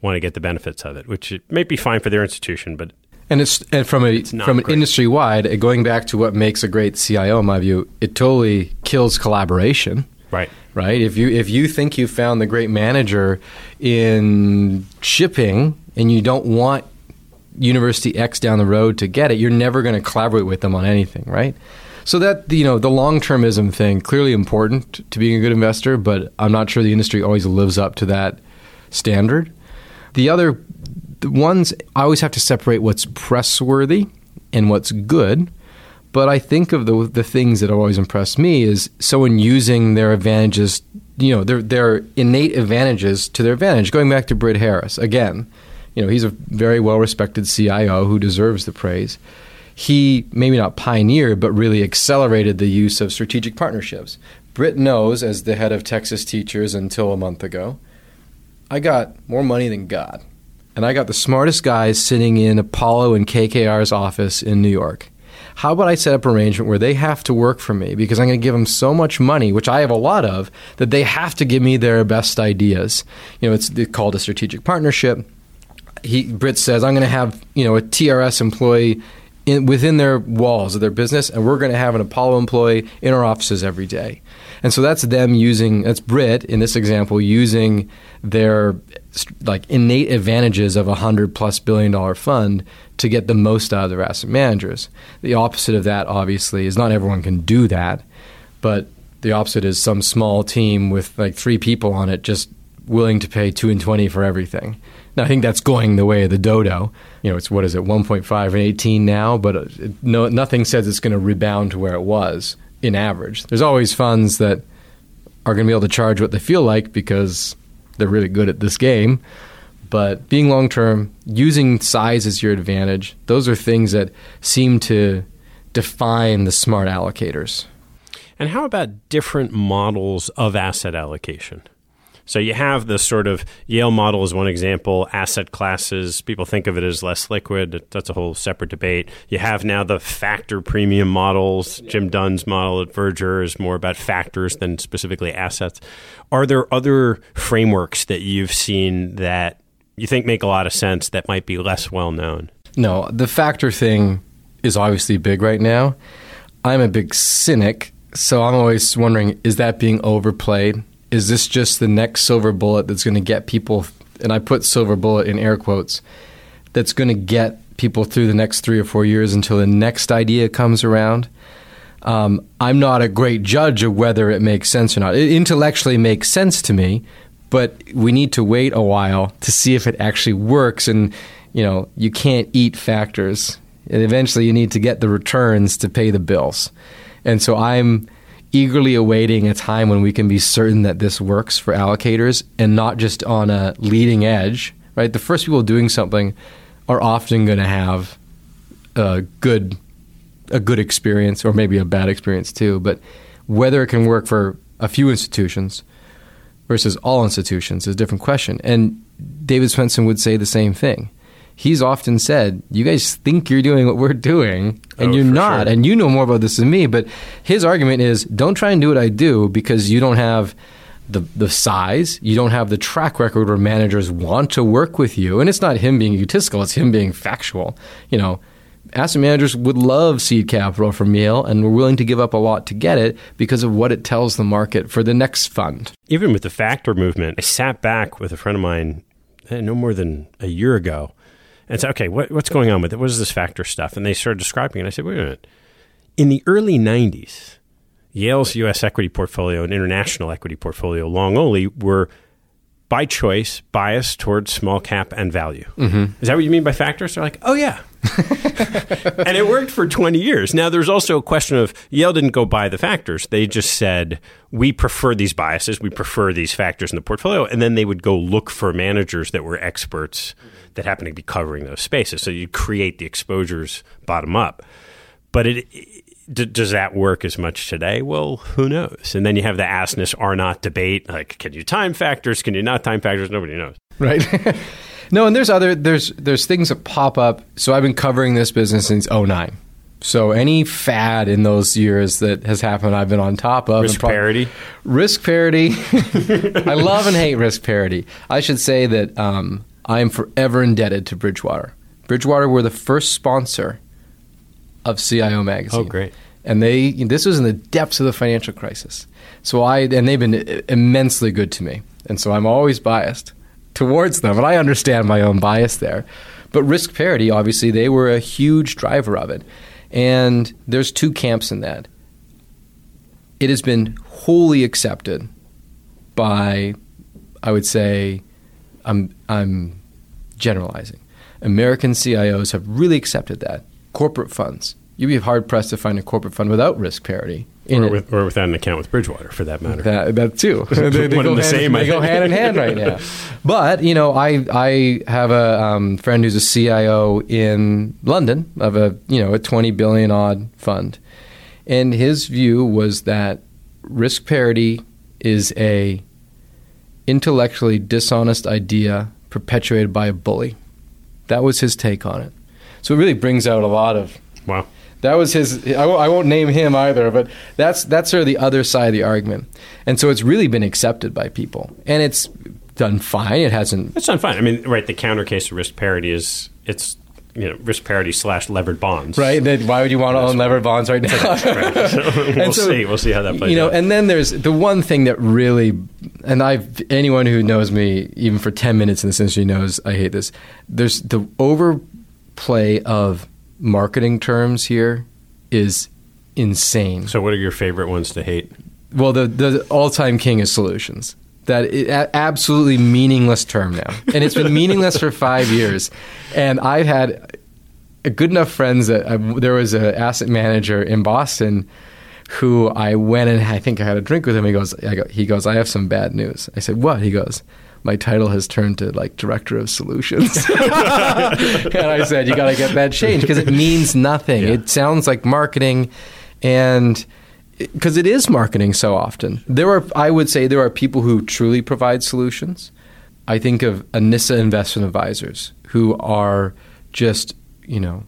want to get the benefits of it, which it may be fine for their institution, but and it's and from a from an industry wide, uh, going back to what makes a great CIO, in my view, it totally kills collaboration. Right. Right. If you if you think you found the great manager in shipping and you don't want University X down the road to get it, you're never going to collaborate with them on anything, right? So that you know the long termism thing clearly important to being a good investor, but I'm not sure the industry always lives up to that standard. The other the ones I always have to separate what's press worthy and what's good. But I think of the the things that always impress me is someone using their advantages, you know, their their innate advantages to their advantage. Going back to Britt Harris again, you know, he's a very well respected CIO who deserves the praise. He maybe not pioneered, but really accelerated the use of strategic partnerships. Britt knows, as the head of Texas teachers until a month ago, I got more money than God and I got the smartest guys sitting in Apollo and KKR's office in New York. How about I set up an arrangement where they have to work for me because I'm going to give them so much money, which I have a lot of, that they have to give me their best ideas. You know, it's called a strategic partnership. He Britt says I'm going to have you know a TRS employee in, within their walls of their business, and we're going to have an Apollo employee in our offices every day. And so that's them using that's Britt in this example using their like innate advantages of a hundred plus billion dollar fund to get the most out of their asset managers. The opposite of that, obviously, is not everyone can do that, but the opposite is some small team with like three people on it just willing to pay two and twenty for everything. Now, I think that's going the way of the dodo. You know, it's what is it, 1.5 and 18 now, but uh, no, nothing says it's going to rebound to where it was in average. There's always funds that are going to be able to charge what they feel like because they're really good at this game. But being long term, using size as your advantage, those are things that seem to define the smart allocators. And how about different models of asset allocation? So you have the sort of Yale model is one example. Asset classes, people think of it as less liquid. That's a whole separate debate. You have now the factor premium models. Jim Dunn's model at Verger is more about factors than specifically assets. Are there other frameworks that you've seen that you think make a lot of sense that might be less well known? No, the factor thing is obviously big right now. I'm a big cynic, so I'm always wondering is that being overplayed? Is this just the next silver bullet that's going to get people and I put silver bullet in air quotes that's going to get people through the next 3 or 4 years until the next idea comes around. Um, I'm not a great judge of whether it makes sense or not. It intellectually makes sense to me, but we need to wait a while to see if it actually works and you know, you can't eat factors. And eventually you need to get the returns to pay the bills. And so I'm eagerly awaiting a time when we can be certain that this works for allocators and not just on a leading edge, right? The first people doing something are often going to have a good a good experience or maybe a bad experience too, but whether it can work for a few institutions versus all institutions is a different question. And David Swensen would say the same thing he's often said, "You guys think you're doing what we're doing, and oh, you're not, sure. and you know more about this than me." But his argument is, "Don't try and do what I do because you don't have." The, the size, you don't have the track record where managers want to work with you. And it's not him being egotistical, it's him being factual. You know, asset managers would love seed capital from Yale and we're willing to give up a lot to get it because of what it tells the market for the next fund. Even with the factor movement, I sat back with a friend of mine eh, no more than a year ago and said, okay, what, what's going on with it? What is this factor stuff? And they started describing it. I said, wait a minute. In the early 90s, Yale's U.S. equity portfolio and international equity portfolio, long only, were by choice biased towards small cap and value. Mm-hmm. Is that what you mean by factors? They're like, oh, yeah. <laughs> and it worked for 20 years. Now, there's also a question of Yale didn't go by the factors. They just said, we prefer these biases, we prefer these factors in the portfolio. And then they would go look for managers that were experts that happen to be covering those spaces. So you create the exposures bottom up. But it, it, does that work as much today? Well, who knows? And then you have the Asness-Arnott debate. Like, can you time factors? Can you not time factors? Nobody knows. Right. <laughs> no, and there's other there's there's things that pop up. So I've been covering this business since 09. So any fad in those years that has happened, I've been on top of. Risk pro- parity. Risk parity. <laughs> I love and hate risk parity. I should say that um, I am forever indebted to Bridgewater. Bridgewater were the first sponsor of CIO magazine. Oh, great! And they this was in the depths of the financial crisis. So I and they've been immensely good to me, and so I'm always biased towards them, and I understand my own bias there. But risk parity, obviously, they were a huge driver of it, and there's two camps in that. It has been wholly accepted by, I would say, I'm I'm generalizing. American CIOs have really accepted that. Corporate funds. You'd be hard pressed to find a corporate fund without risk parity. Or, with, or, without an account with Bridgewater, for that matter. That, that too. <laughs> they, they, go, the hand, same, they go hand in hand right now. <laughs> But you know, I I have a um, friend who's a CIO in London of a you know a twenty billion odd fund, and his view was that risk parity is a intellectually dishonest idea perpetuated by a bully. That was his take on it. So it really brings out a lot of wow. That was his. I w- I won't name him either, but that's that's sort of the other side of the argument. And so it's really been accepted by people, and it's done fine. It hasn't. It's done fine. I mean, right? The counter case of risk parity is it's you know risk parity slash levered bonds. Right. Then why would you want to own levered bonds right now? Right. So <laughs> <laughs> we'll so, see. We'll see how that plays you know, out. and then there's the one thing that really, and I've anyone who knows me even for ten minutes in this industry knows I hate this. There's the overplay of marketing terms here is insane. so, what are your favorite ones to hate? Well, the the all time king is solutions. That is a- absolutely meaningless term now, and it's been <laughs> meaningless for five years. And I've had good enough friends that I, there was an asset manager in Boston who I went and I think I had a drink with him. He goes, I go, he goes, I have some bad news. I said, what? He goes, my title has turned to like director of solutions. <laughs> <laughs> and I said, you got to get that changed because it means nothing. Yeah. It sounds like marketing, and because it is marketing so often. There are, I would say, there are people who truly provide solutions. I think of NISA Investment Advisors who are just, you know,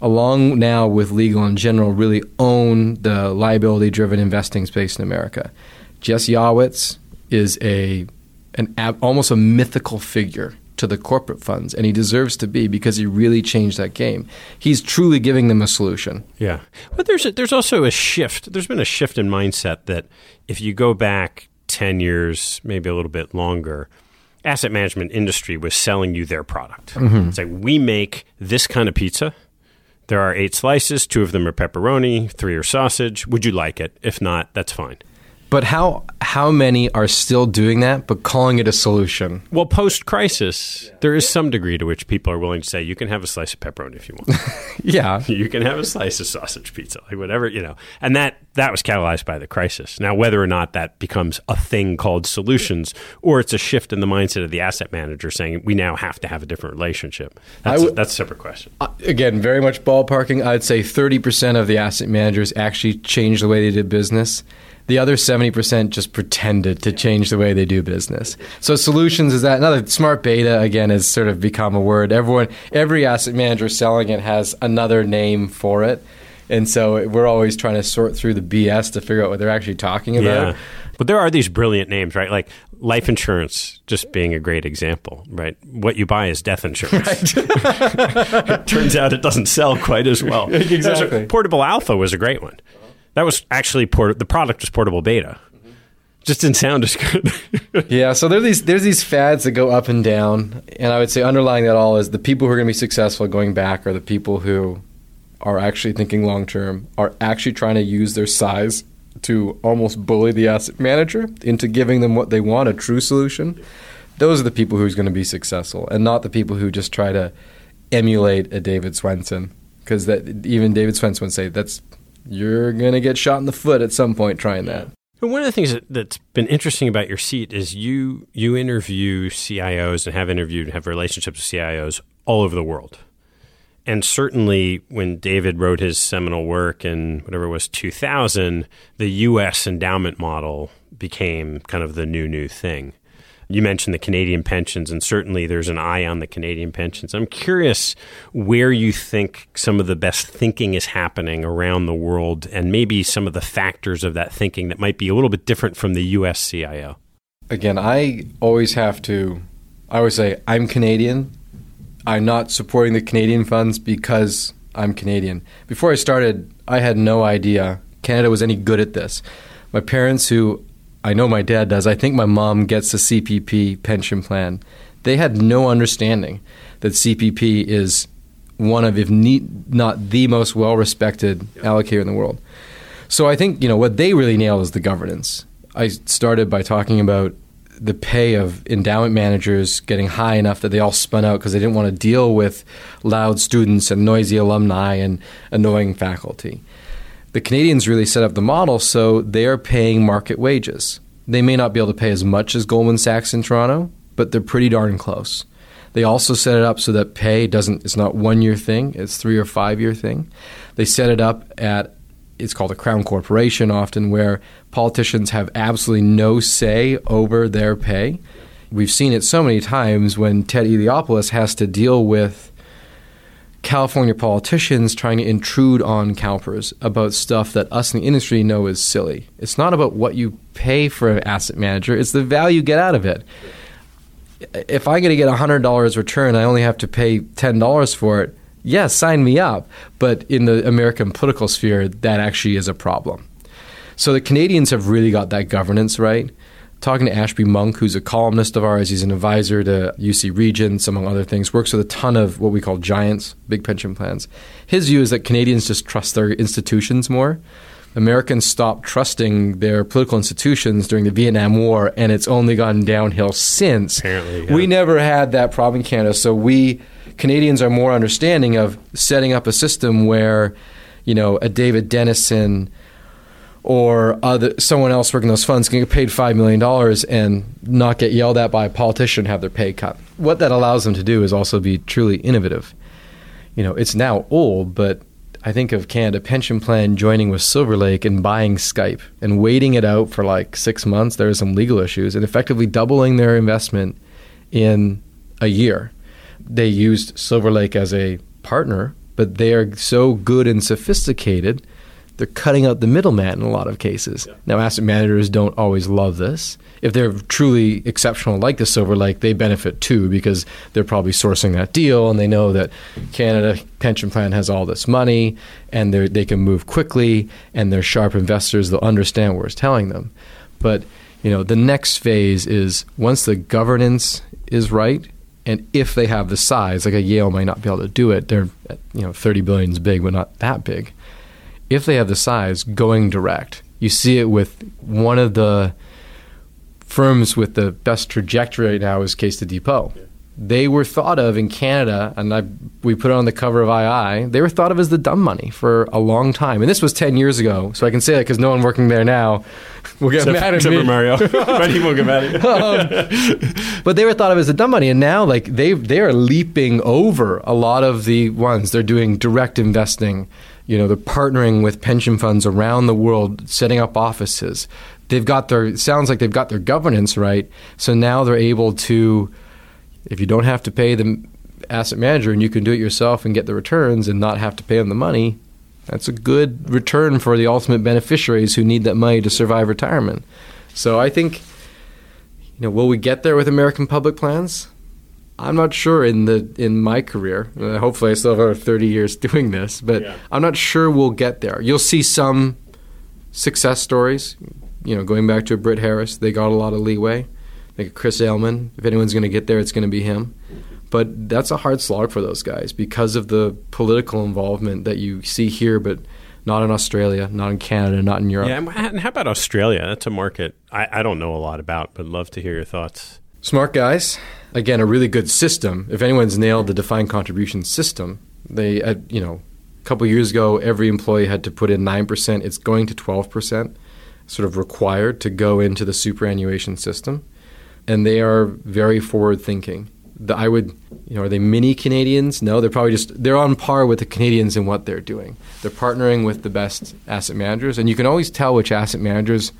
along now with Legal and General, really own the liability driven investing space in America. Jess Yawitz is a an almost a mythical figure to the corporate funds, and he deserves to be because he really changed that game. He's truly giving them a solution. Yeah, but there's a, there's also a shift. There's been a shift in mindset that if you go back ten years, maybe a little bit longer, asset management industry was selling you their product. Mm-hmm. It's like we make this kind of pizza. There are eight slices. Two of them are pepperoni. Three are sausage. Would you like it? If not, that's fine. But how how many are still doing that but calling it a solution? Well, post crisis, there is some degree to which people are willing to say you can have a slice of pepperoni if you want. <laughs> Yeah. <laughs> you can have a slice of sausage pizza, like whatever you know. And that that was catalyzed by the crisis. Now, whether or not that becomes a thing called solutions, or it's a shift in the mindset of the asset manager saying we now have to have a different relationship, that's, would- that's a separate question. Uh, Again, very much ballparking. I'd say 30% of the asset managers actually changed the way they did business. The other 70% just pretended to change the way they do business. So solutions is that another smart beta again has sort of become a word. Everyone every asset manager selling it has another name for it. And so we're always trying to sort through the BS to figure out what they're actually talking about. Yeah. But there are these brilliant names, right? Like life insurance, just being a great example, right? What you buy is death insurance. <laughs> it turns out it doesn't sell quite as well. <laughs> Exactly. A- Portable Alpha was a great one. That was actually port- the product was Portable Beta. Just didn't sound as good. <laughs> Yeah, so there's these there's these fads that go up and down, and I would say underlying that all is the people who are going to be successful going back are the people who are actually thinking long term, are actually trying to use their size to almost bully the asset manager into giving them what they want, a true solution. Those are the people who's going to be successful, and not the people who just try to emulate a David Swensen, because that even David Swensen would say that's you're to get shot in the foot at some point trying that. But One of the things that, that's been interesting about your seat is you you interview CIOs and have interviewed and have relationships with CIOs all over the world. And certainly when David wrote his seminal work in whatever it was 2000, the US endowment model became kind of the new new thing. You mentioned the Canadian pensions, and certainly there's an eye on the Canadian pensions. I'm curious where you think some of the best thinking is happening around the world, and maybe some of the factors of that thinking that might be a little bit different from the US CIO. again, I always have to. I always say I'm Canadian. I'm not supporting the Canadian funds because I'm Canadian. Before I started, I had no idea Canada was any good at this. My parents, who I know my dad does, I think my mom gets the CPP pension plan. They had no understanding that CPP is one of, if not the most well respected allocator in the world. So I think you know what they really nail is the governance. I started by talking about the pay of endowment managers getting high enough that they all spun out because they didn't want to deal with loud students and noisy alumni and annoying faculty. The Canadians really set up the model so they are paying market wages. They may not be able to pay as much as Goldman Sachs in Toronto, but they're pretty darn close. They also set it up so that pay doesn't it's not one year thing, it's three or five year thing. They set it up at it's called a crown corporation often where politicians have absolutely no say over their pay. We've seen it so many times when Ted Eliopoulos has to deal with California politicians trying to intrude on CalPERS about stuff that us in the industry know is silly. It's not about what you pay for an asset manager, it's the value you get out of it. If I'm going to get $100 return, I only have to pay $10 for it. yes, sign me up. But in the American political sphere, that actually is a problem. So the Canadians have really got that governance right. Talking to Ashby Monk, who's a columnist of ours, he's an advisor to UC Regents, among other things, works with a ton of what we call giants, big pension plans. His view is that Canadians just trust their institutions more. Americans stopped trusting their political institutions during the Vietnam War, and it's only gone downhill since. Apparently, yeah. We never had that problem in Canada, so we Canadians are more understanding of setting up a system where, you know, a David Denison or other someone else working those funds can get paid five million dollars and not get yelled at by a politician and have their pay cut. What that allows them to do is also be truly innovative. You know, it's now old, but I think of Canada Pension Plan joining with Silver Lake and buying Skype and waiting it out for like six months. There are some legal issues and effectively doubling their investment in a year. They used Silver Lake as a partner, but they are so good and sophisticated they're cutting out the middleman in a lot of cases. Yeah. Now, asset managers don't always love this. If they're truly exceptional, like the Silver Lake, they benefit too because they're probably sourcing that deal and they know that Canada Pension Plan has all this money and they can move quickly and they're sharp investors. They'll understand what it's telling them. But you know, the next phase is once the governance is right, and if they have the size, like a Yale might not be able to do it. They're you know 30 billion is big, but not that big if they have the size, going direct. You see it with one of the firms with the best trajectory right now is Caisse de Depot. Yeah. They were thought of in Canada, and I, we put it on the cover of II. They were thought of as the dumb money for a long time, and this was ten years ago. So I can say that because no one working there now <laughs> will get except, mad at me. Mario, but he won't get mad at you. um, but they were thought of as the dumb money, and now like they they are leaping over a lot of the ones. They're doing direct investing you know, they're partnering with pension funds around the world, setting up offices. They've got their sounds like they've got their governance right. So now they're able to, if you don't have to pay the asset manager and you can do it yourself and get the returns and not have to pay them the money, that's a good return for the ultimate beneficiaries who need that money to survive retirement. So I think, you know, will we get there with American public plans? I'm not sure in the in my career. Uh, hopefully, I still have over 30 years <laughs> doing this, but yeah. I'm not sure we'll get there. You'll see some success stories. You know, going back to Britt Harris, they got a lot of leeway. Like Chris Ailman, if anyone's going to get there, it's going to be him. But that's a hard slog for those guys because of the political involvement that you see here, but not in Australia, not in Canada, not in Europe. Yeah, and how about Australia? That's a market I, I don't know a lot about, but love to hear your thoughts. Smart guys. Again, a really good system. If anyone's nailed the defined contribution system, they, uh, you know, a couple years ago, every employee had to put in 9%. It's going to 12%, sort of required to go into the superannuation system. And they are very forward thinking. The, I would, you know, are they mini Canadians? No, they're probably just, they're on par with the Canadians in what they're doing. They're partnering with the best asset managers. And you can always tell which asset managers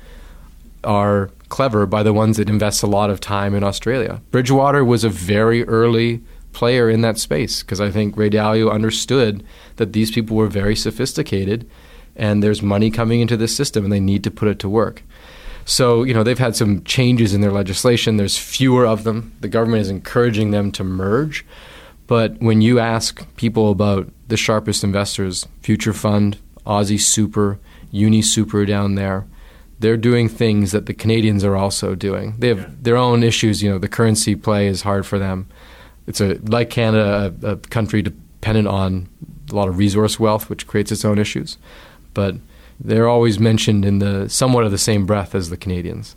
are clever by the ones that invest a lot of time in Australia. Bridgewater was a very early player in that space because I think Ray Dalio understood that these people were very sophisticated and there's money coming into this system and they need to put it to work. So, you know, they've had some changes in their legislation. There's fewer of them. The government is encouraging them to merge. But when you ask people about the sharpest investors, Future Fund, Aussie Super, Uni Super down there, they're doing things that the Canadians are also doing. They have yeah. their own issues. You know, the currency play is hard for them. It's a like Canada, a, a, country dependent on a lot of resource wealth, which creates its own issues. But they're always mentioned in the somewhat of the same breath as the Canadians.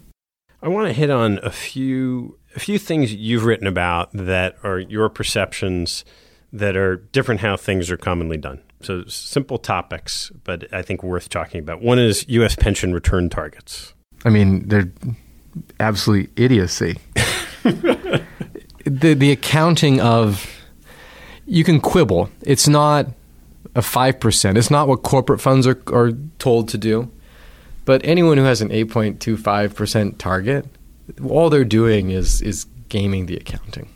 I want to hit on a few a few things you've written about that are your perceptions that are different how things are commonly done. So simple topics, but I think worth talking about. One is U.S. pension return targets. I mean, they're absolute idiocy. <laughs> the the accounting of you can quibble. It's not a five percent. It's not what corporate funds are are told to do. But anyone who has an eight point two five percent target, all they're doing is is gaming the accounting.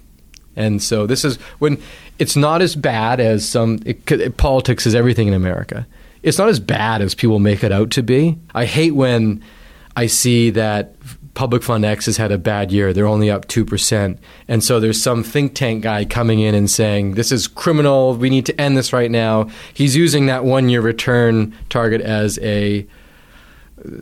And so this is when it's not as bad as some it, it, politics is everything in America. It's not as bad as people make it out to be. I hate when I see that public fund X has had a bad year. They're only up 2%. And so there's some think tank guy coming in and saying, this is criminal. We need to end this right now. He's using that one year return target as a,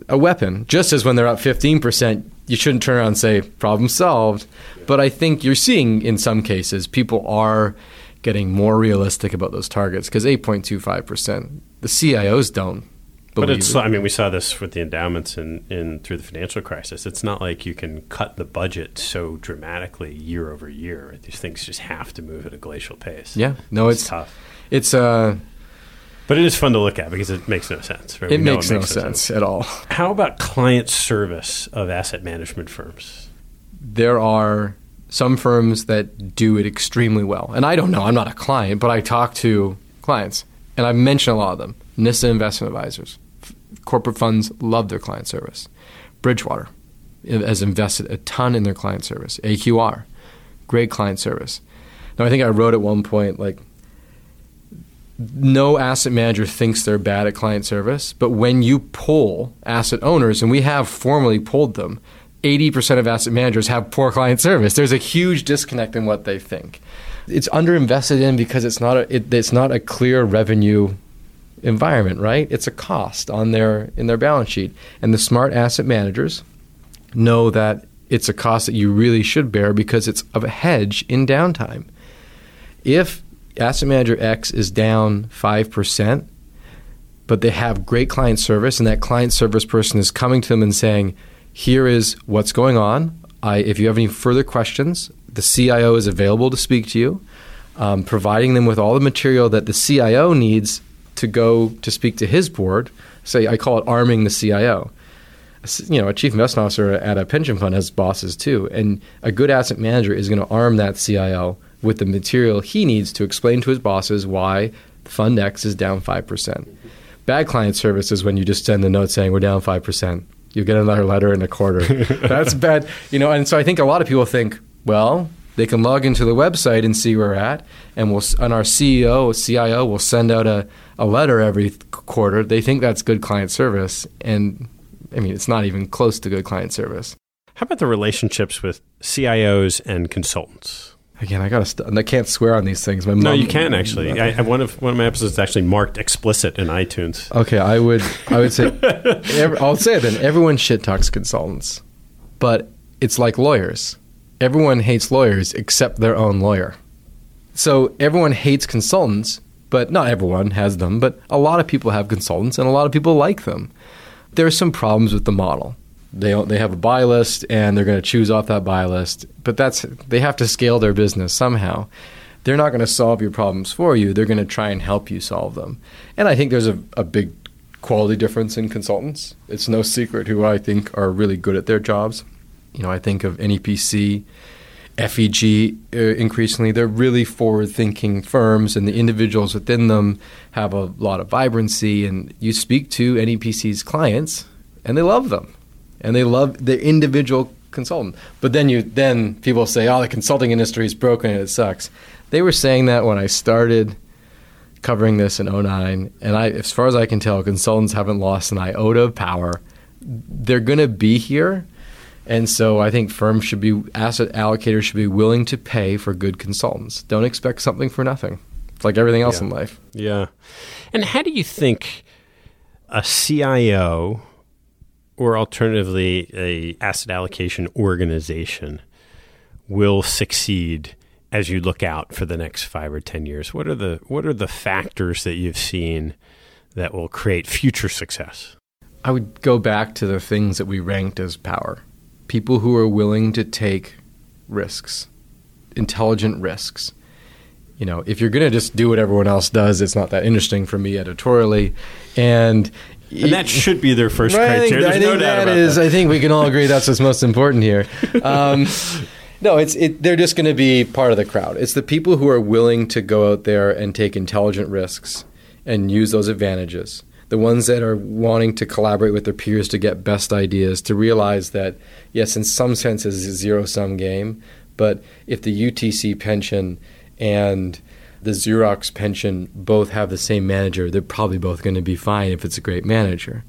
a weapon. Just as when they're up 15%, you shouldn't turn around and say, problem solved. But I think you're seeing in some cases people are getting more realistic about those targets because 8.25%, the CIOs don't but it's, I mean, we saw this with the endowments in, in through the financial crisis. It's not like you can cut the budget so dramatically year over year. These things just have to move at a glacial pace. Yeah, no, it's, it's tough. It's uh, but it is fun to look at because it makes no sense. Right? It, makes it, makes no, sense, sense at all. How about client service of asset management firms? There are some firms that do it extremely well, and I don't know. I'm not a client, but I talk to clients, and I've mentioned a lot of them. NISA Investment Advisors, corporate funds love their client service. Bridgewater has invested a ton in their client service. AQR, great client service. Now, I think I wrote at one point like, no asset manager thinks they're bad at client service, but when you pull asset owners, and we have formally pulled them, 80% of asset managers have poor client service. There's a huge disconnect in what they think. It's underinvested in because it's not a, it, it's not a clear revenue environment, right? It's a cost on their in their balance sheet. And the smart asset managers know that it's a cost that you really should bear because it's of a hedge in downtime. If asset manager X is down 5%, but they have great client service and that client service person is coming to them and saying, "Here is what's going on. I, if you have any further questions, the CIO is available to speak to you." Um, providing them with all the material that the CIO needs to go to speak to his board. Say, I call it arming the CIO. You know, a chief investment officer at a pension fund has bosses too, and a good asset manager is going to arm that CIO with the material he needs to explain to his bosses why Fund X is down five percent. Bad client service is when you just send a note saying we're down five percent. You get another letter in a quarter. <laughs> That's bad, you know. And so I think a lot of people think, well, they can log into the website and see where we're at, and we'll and our CEO, CIO will send out a, a letter every quarter. They think that's good client service, and I mean it's not even close to good client service. How about the relationships with CIOs and consultants? Again, I gotta. St- I can't swear on these things. My no, you can actually. <laughs> I, one of one of my episodes is actually marked explicit in iTunes. Okay, I would. I would say. <laughs> every, I'll say it then. Everyone shit talks consultants, but it's like lawyers everyone hates lawyers except their own lawyer. So everyone hates consultants, but not everyone has them, but a lot of people have consultants and a lot of people like them. There are some problems with the model. They they have a buy list and they're going to choose off that buy list, but that's they have to scale their business somehow. They're not going to solve your problems for you. They're going to try and help you solve them. And I think there's a, a big quality difference in consultants. It's no secret who I think are really good at their jobs you know, I think of NEPC, FEG uh, increasingly. They're really forward thinking firms, and the individuals within them have a lot of vibrancy. And you speak to NEPC's clients, and they love them, and they love the individual consultant. But then you then people say, "Oh, the consulting industry is broken and it sucks." They were saying that when I started covering this in 09, and I, as far as I can tell, consultants haven't lost an iota of power. They're going to be here and so I think firms should be, asset allocators should be willing to pay for good consultants. Don't expect something for nothing. It's like everything else yeah. in life. Yeah. And how do you think a CIO or alternatively a asset allocation organization will succeed as you look out for the next 5 or 10 years? What are the what are the factors that you've seen that will create future success? I would go back to the things that we ranked as power people who are willing to take risks, intelligent risks. You know, if you're going to just do what everyone else does, it's not that interesting for me editorially. And and that should be their first right, criteria. There's I think no doubt about that is. That. I think we can all agree that's what's most important here. <laughs> Um, no, it's it, they're just going to be part of the crowd. It's the people who are willing to go out there and take intelligent risks and use those advantages the ones that are wanting to collaborate with their peers to get best ideas, to realize that, yes, in some sense, it's a zero sum game, but if the UTC pension and the Xerox pension both have the same manager, they're probably both going to be fine if it's a great manager.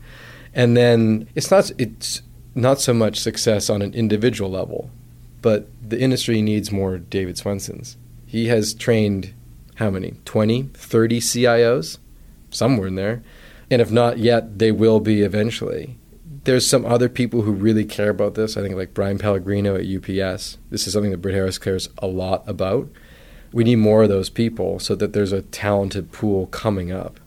And then it's not it's not so much success on an individual level, but the industry needs more David Swensens. He has trained how many? 20, 30 CIOs? Somewhere in there. And if not yet, they will be eventually. There's some other people who really care about this. I think like Brian Pellegrino at UPS. This is something that Britt Harris cares a lot about. We need more of those people so that there's a talented pool coming up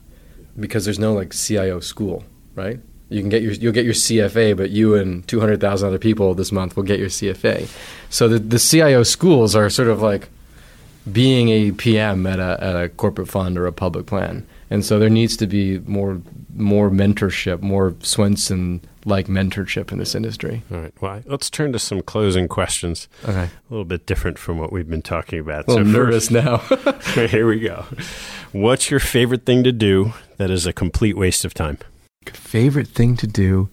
because there's no like CIO school, right? You can get your you'll get your CFA, but you and two hundred thousand other people this month will get your CFA. So the the CIO schools are sort of like being a PM at a at a corporate fund or a public plan, and so there needs to be more more mentorship, more Swensen like mentorship in this industry. All right. Well, let's turn to some closing questions. Okay. A little bit different from what we've been talking about. Little so nervous first, now. <laughs> <laughs> here we go. What's your favorite thing to do that is a complete waste of time? favorite thing to do: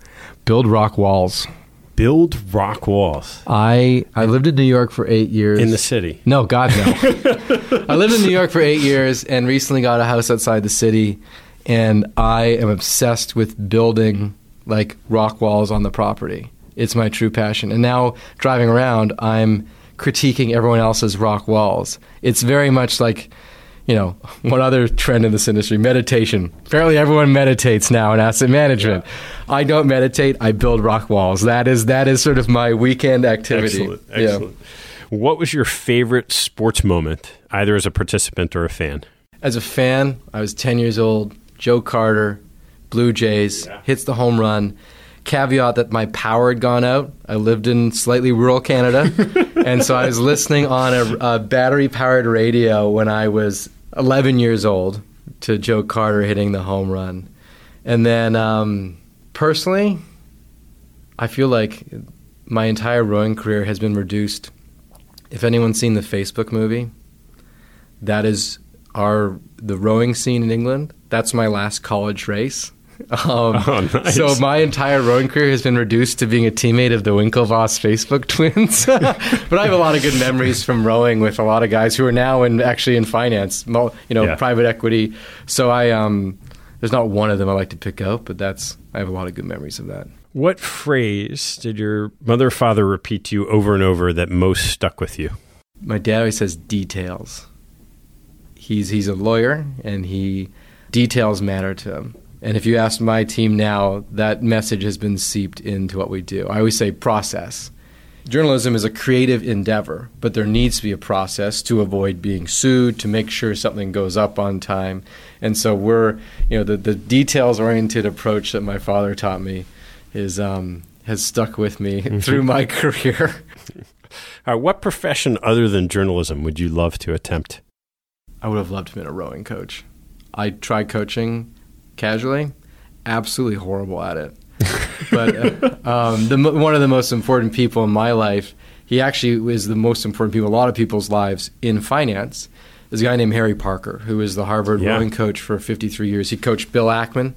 build rock walls. Build rock walls I I lived in New York for eight years. in the city. No, God no. <laughs> I lived in New York for eight years and recently got a house outside the city, and I am obsessed with building like rock walls on the property. It's my true passion. And now driving around, I'm critiquing everyone else's rock walls. It's very much like, you know, <laughs> one other trend in this industry meditation. Apparently, everyone meditates now in asset management. I don't meditate. I build rock walls. That is that is sort of my weekend activity. Excellent. Yeah. Excellent. What was your favorite sports moment, either as a participant or a fan? As a fan, I was 10 years old. Joe Carter, Blue Jays, Yeah. hits the home run. Caveat that my power had gone out. I lived in slightly rural Canada. <laughs> and so I was listening on a, a battery powered radio when I was 11 years old to Joe Carter hitting the home run. And then um, personally, I feel like my entire rowing career has been reduced. If anyone's seen the Facebook movie, that is our the rowing scene in England. That's my last college race. Um, <laughs> Oh, nice. So my entire rowing career has been reduced to being a teammate of the Winklevoss Facebook <laughs> twins. <laughs> but I have a lot of good memories from rowing with a lot of guys who are now in actually in finance, you know, Yeah. private equity. So I um, there's not one of them I like to pick out, but that's I have a lot of good memories of that. What phrase did your mother or father repeat to you over and over that most stuck with you? My dad always says details. He's he's a lawyer and he details matter to him. And if you ask my team now, that message has been seeped into what we do. I always say process. Journalism is a creative endeavor, but there needs to be a process to avoid being sued, to make sure something goes up on time. And so we're, you know, the, the details oriented approach that my father taught me is um, has stuck with me through my <laughs> career. Uh, what profession other than journalism would you love to attempt? I would have loved to have been a rowing coach. I tried coaching casually, absolutely horrible at it. <laughs> but uh, um, the, one of the most important people in my life, he actually is the most important people in a lot of people's lives in finance, is a guy named Harry Parker, who is the Harvard Yeah. rowing coach for 53 years. He coached Bill Ackman,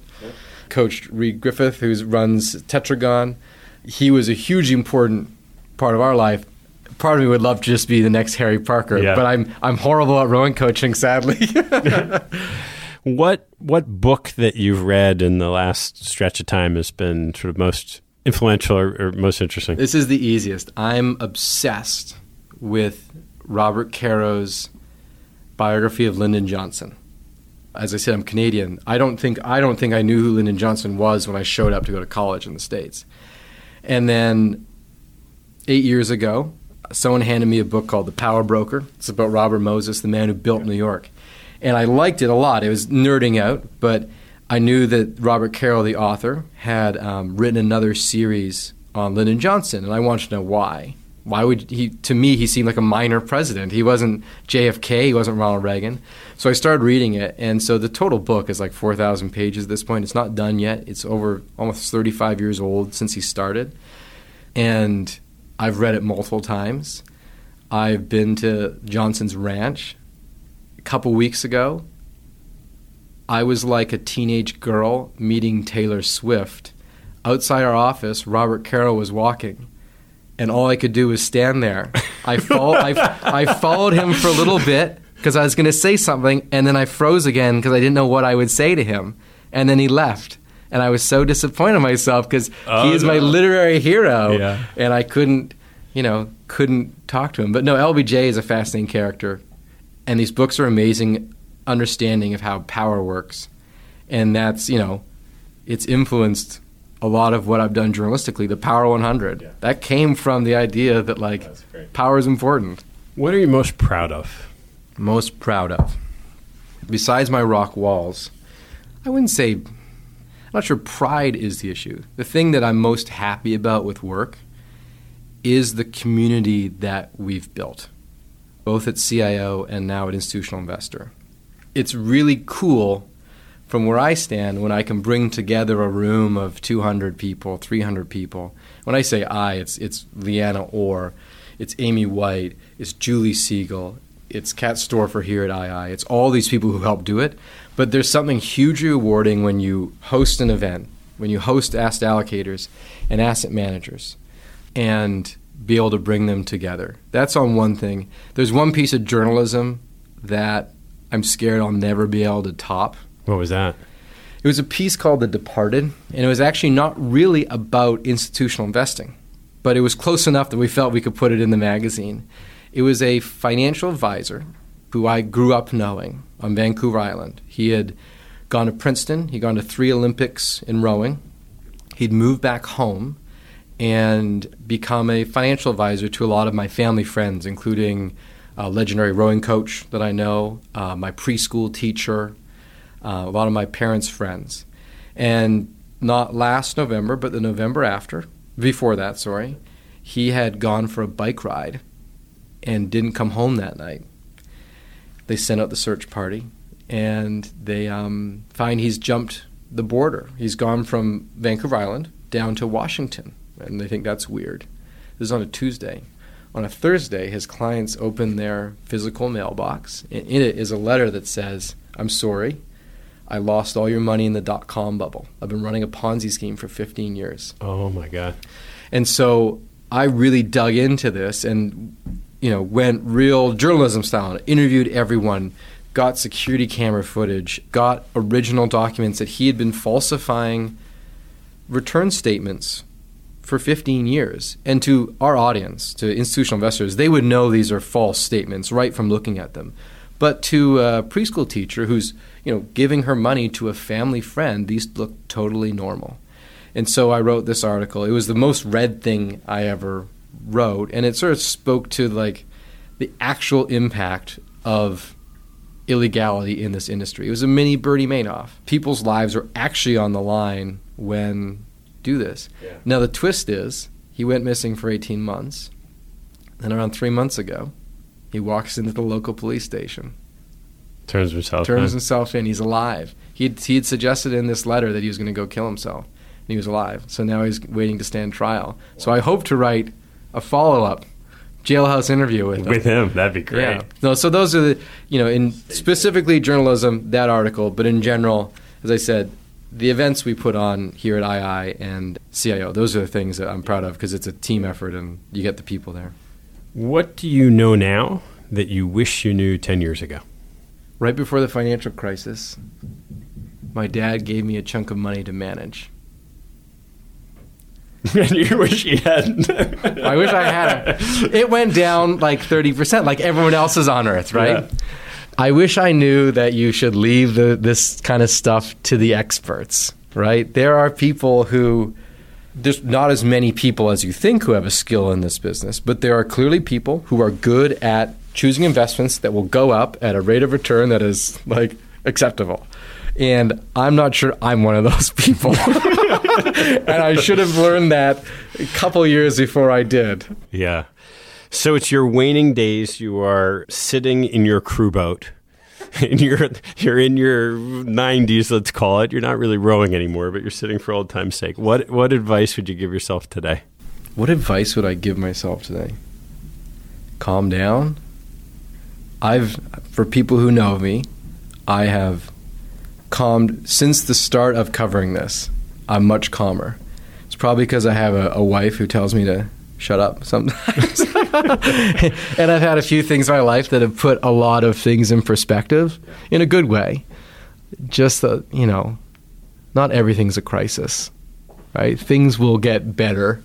coached Reade Griffith, who runs Tetragon. He was a hugely important part of our life. Part of me would love to just be the next Harry Parker, Yeah. but I'm I'm horrible at rowing coaching, sadly. <laughs> What what book that you've read in the last stretch of time has been sort of most influential or, or most interesting? This is the easiest. I'm obsessed with Robert Caro's biography of Lyndon Johnson. As I said, I'm Canadian. I don't think I don't think I knew who Lyndon Johnson was when I showed up to go to college in the states. And then 8 years ago, someone handed me a book called The Power Broker. It's about Robert Moses, the man who built New York. And I liked it a lot. It was nerding out, but I knew that Robert Caro, the author, had um, written another series on Lyndon Johnson, and I wanted to know why. Why would he? To me, he seemed like a minor president. He wasn't JFK. He wasn't Ronald Reagan. So I started reading it, and so the total book is like four thousand pages at this point. It's not done yet. It's over almost thirty-five years old since he started, and I've read it multiple times. I've been to Johnson's ranch a couple weeks ago. I was like a teenage girl meeting Taylor Swift. Outside our office, Robert Caro was walking, and all I could do was stand there. I, <laughs> fol- I, I followed him for a little bit because I was going to say something, and then I froze again because I didn't know what I would say to him. And then he left. And I was so disappointed in myself because Oh, he is my literary hero, Yeah. and I couldn't, you know, couldn't talk to him. But no, LBJ is a fascinating character, and these books are amazing understanding of how power works, and that's you know, it's influenced a lot of what I've done journalistically. The Power 100 Yeah. that came from the idea that like power is important. What are you most proud of? Most proud of, besides my rock walls, I wouldn't say. I'm not sure pride is the issue. The thing that I'm most happy about with work is the community that we've built, both at CIO and now at Institutional Investor. It's really cool from where I stand when I can bring together a room of 200 people, 300 people. When I say I, it's, it's Leanna Orr, it's Amy Whyte, it's Julie Segal, it's Kat Storfer here at II. It's all these people who help do it. But there's something hugely rewarding when you host an event, when you host asset allocators and asset managers, and be able to bring them together. That's on one thing. There's one piece of journalism that I'm scared I'll never be able to top. What was that? It was a piece called The Departed, and it was actually not really about institutional investing, but it was close enough that we felt we could put it in the magazine. It was a financial advisor who I grew up knowing on Vancouver Island. He had gone to Princeton, he'd gone to three Olympics in rowing, he'd moved back home and become a financial advisor to a lot of my family friends, including a legendary rowing coach that I know, uh, my preschool teacher, uh, a lot of my parents' friends. And not last November, but the November after, before that, sorry, he had gone for a bike ride and didn't come home that night. They sent out the search party, and they um, find he's jumped the border. He's gone from Vancouver Island down to Washington, and they think that's weird. This is on a Tuesday. On a Thursday, his clients open their physical mailbox, and in it is a letter that says, I'm sorry, I lost all your money in the dot com bubble. I've been running a Ponzi scheme for 15 years. Oh my god. And so I really dug into this and you know went real journalism style, interviewed everyone, got security camera footage, got original documents that he had been falsifying return statements for 15 years. And to our audience, to institutional investors, they would know these are false statements right from looking at them. But to a preschool teacher who's you know giving her money to a family friend, these look totally normal. And so I wrote this article. It was the most read thing I ever wrote, and it sort of spoke to like the actual impact of illegality in this industry. It was a mini Bernie Madoff. People's lives are actually on the line when do this. Yeah. Now the twist is he went missing for 18 months. Then around 3 months ago, he walks into the local police station Turns himself. turns in. himself in. He's alive. He had, he had suggested in this letter that he was going to go kill himself, and he was alive. So now he's waiting to stand trial. So I hope to write a follow up jailhouse interview with him. with him. That'd be great. Yeah. No, so those are the you know in specifically journalism that article, but in general, as I said, the events we put on here at II and CIO, those are the things that I'm proud of because it's a team effort and you get the people there. What do you know now that you wish you knew 10 years ago? Right before the financial crisis, my dad gave me a chunk of money to manage. <laughs> and you wish you hadn't. I wish I had it. It went down like 30%, like everyone else's on earth, right? Yeah. I wish I knew that you should leave the, this kind of stuff to the experts, right? There are people who, there's not as many people as you think who have a skill in this business, but there are clearly people who are good at choosing investments that will go up at a rate of return that is like acceptable. And I'm not sure I'm one of those people. <laughs> and I should have learned that a couple years before I did. Yeah. So it's your waning days. You are sitting in your crew boat. <laughs> And you're you're in your 90s, let's call it. You're not really rowing anymore, but you're sitting for old time's sake. What what advice would you give yourself today? What advice would I give myself today? Calm down. I've, for people who know me, I have calmed since the start of covering this. I'm much calmer. It's probably because I have a, a wife who tells me to shut up sometimes. <laughs> and I've had a few things in my life that have put a lot of things in perspective in a good way. Just the, you know, not everything's a crisis, right? Things will get better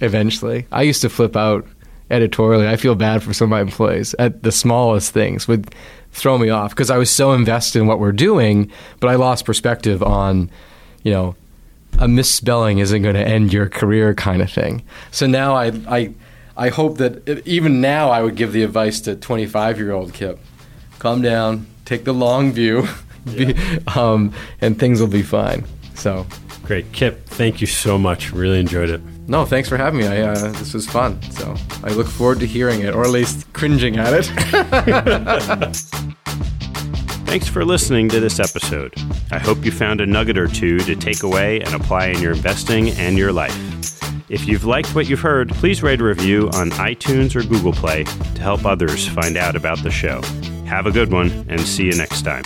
eventually. I used to flip out editorially. I feel bad for some of my employees at the smallest things would throw me off because I was so invested in what we're doing, but I lost perspective on, you know, a misspelling isn't going to end your career kind of thing. So now I, I, I hope that even now I would give the advice to 25 year old Kip calm down, take the long view, <laughs> yeah. be, um, and things will be fine. So great. Kip, thank you so much. Really enjoyed it. No, thanks for having me. I, uh, this was fun. So I look forward to hearing it, or at least cringing at it. <laughs> <laughs> Thanks for listening to this episode. I hope you found a nugget or two to take away and apply in your investing and your life. If you've liked what you've heard, please write a review on iTunes or Google Play to help others find out about the show. Have a good one and see you next time.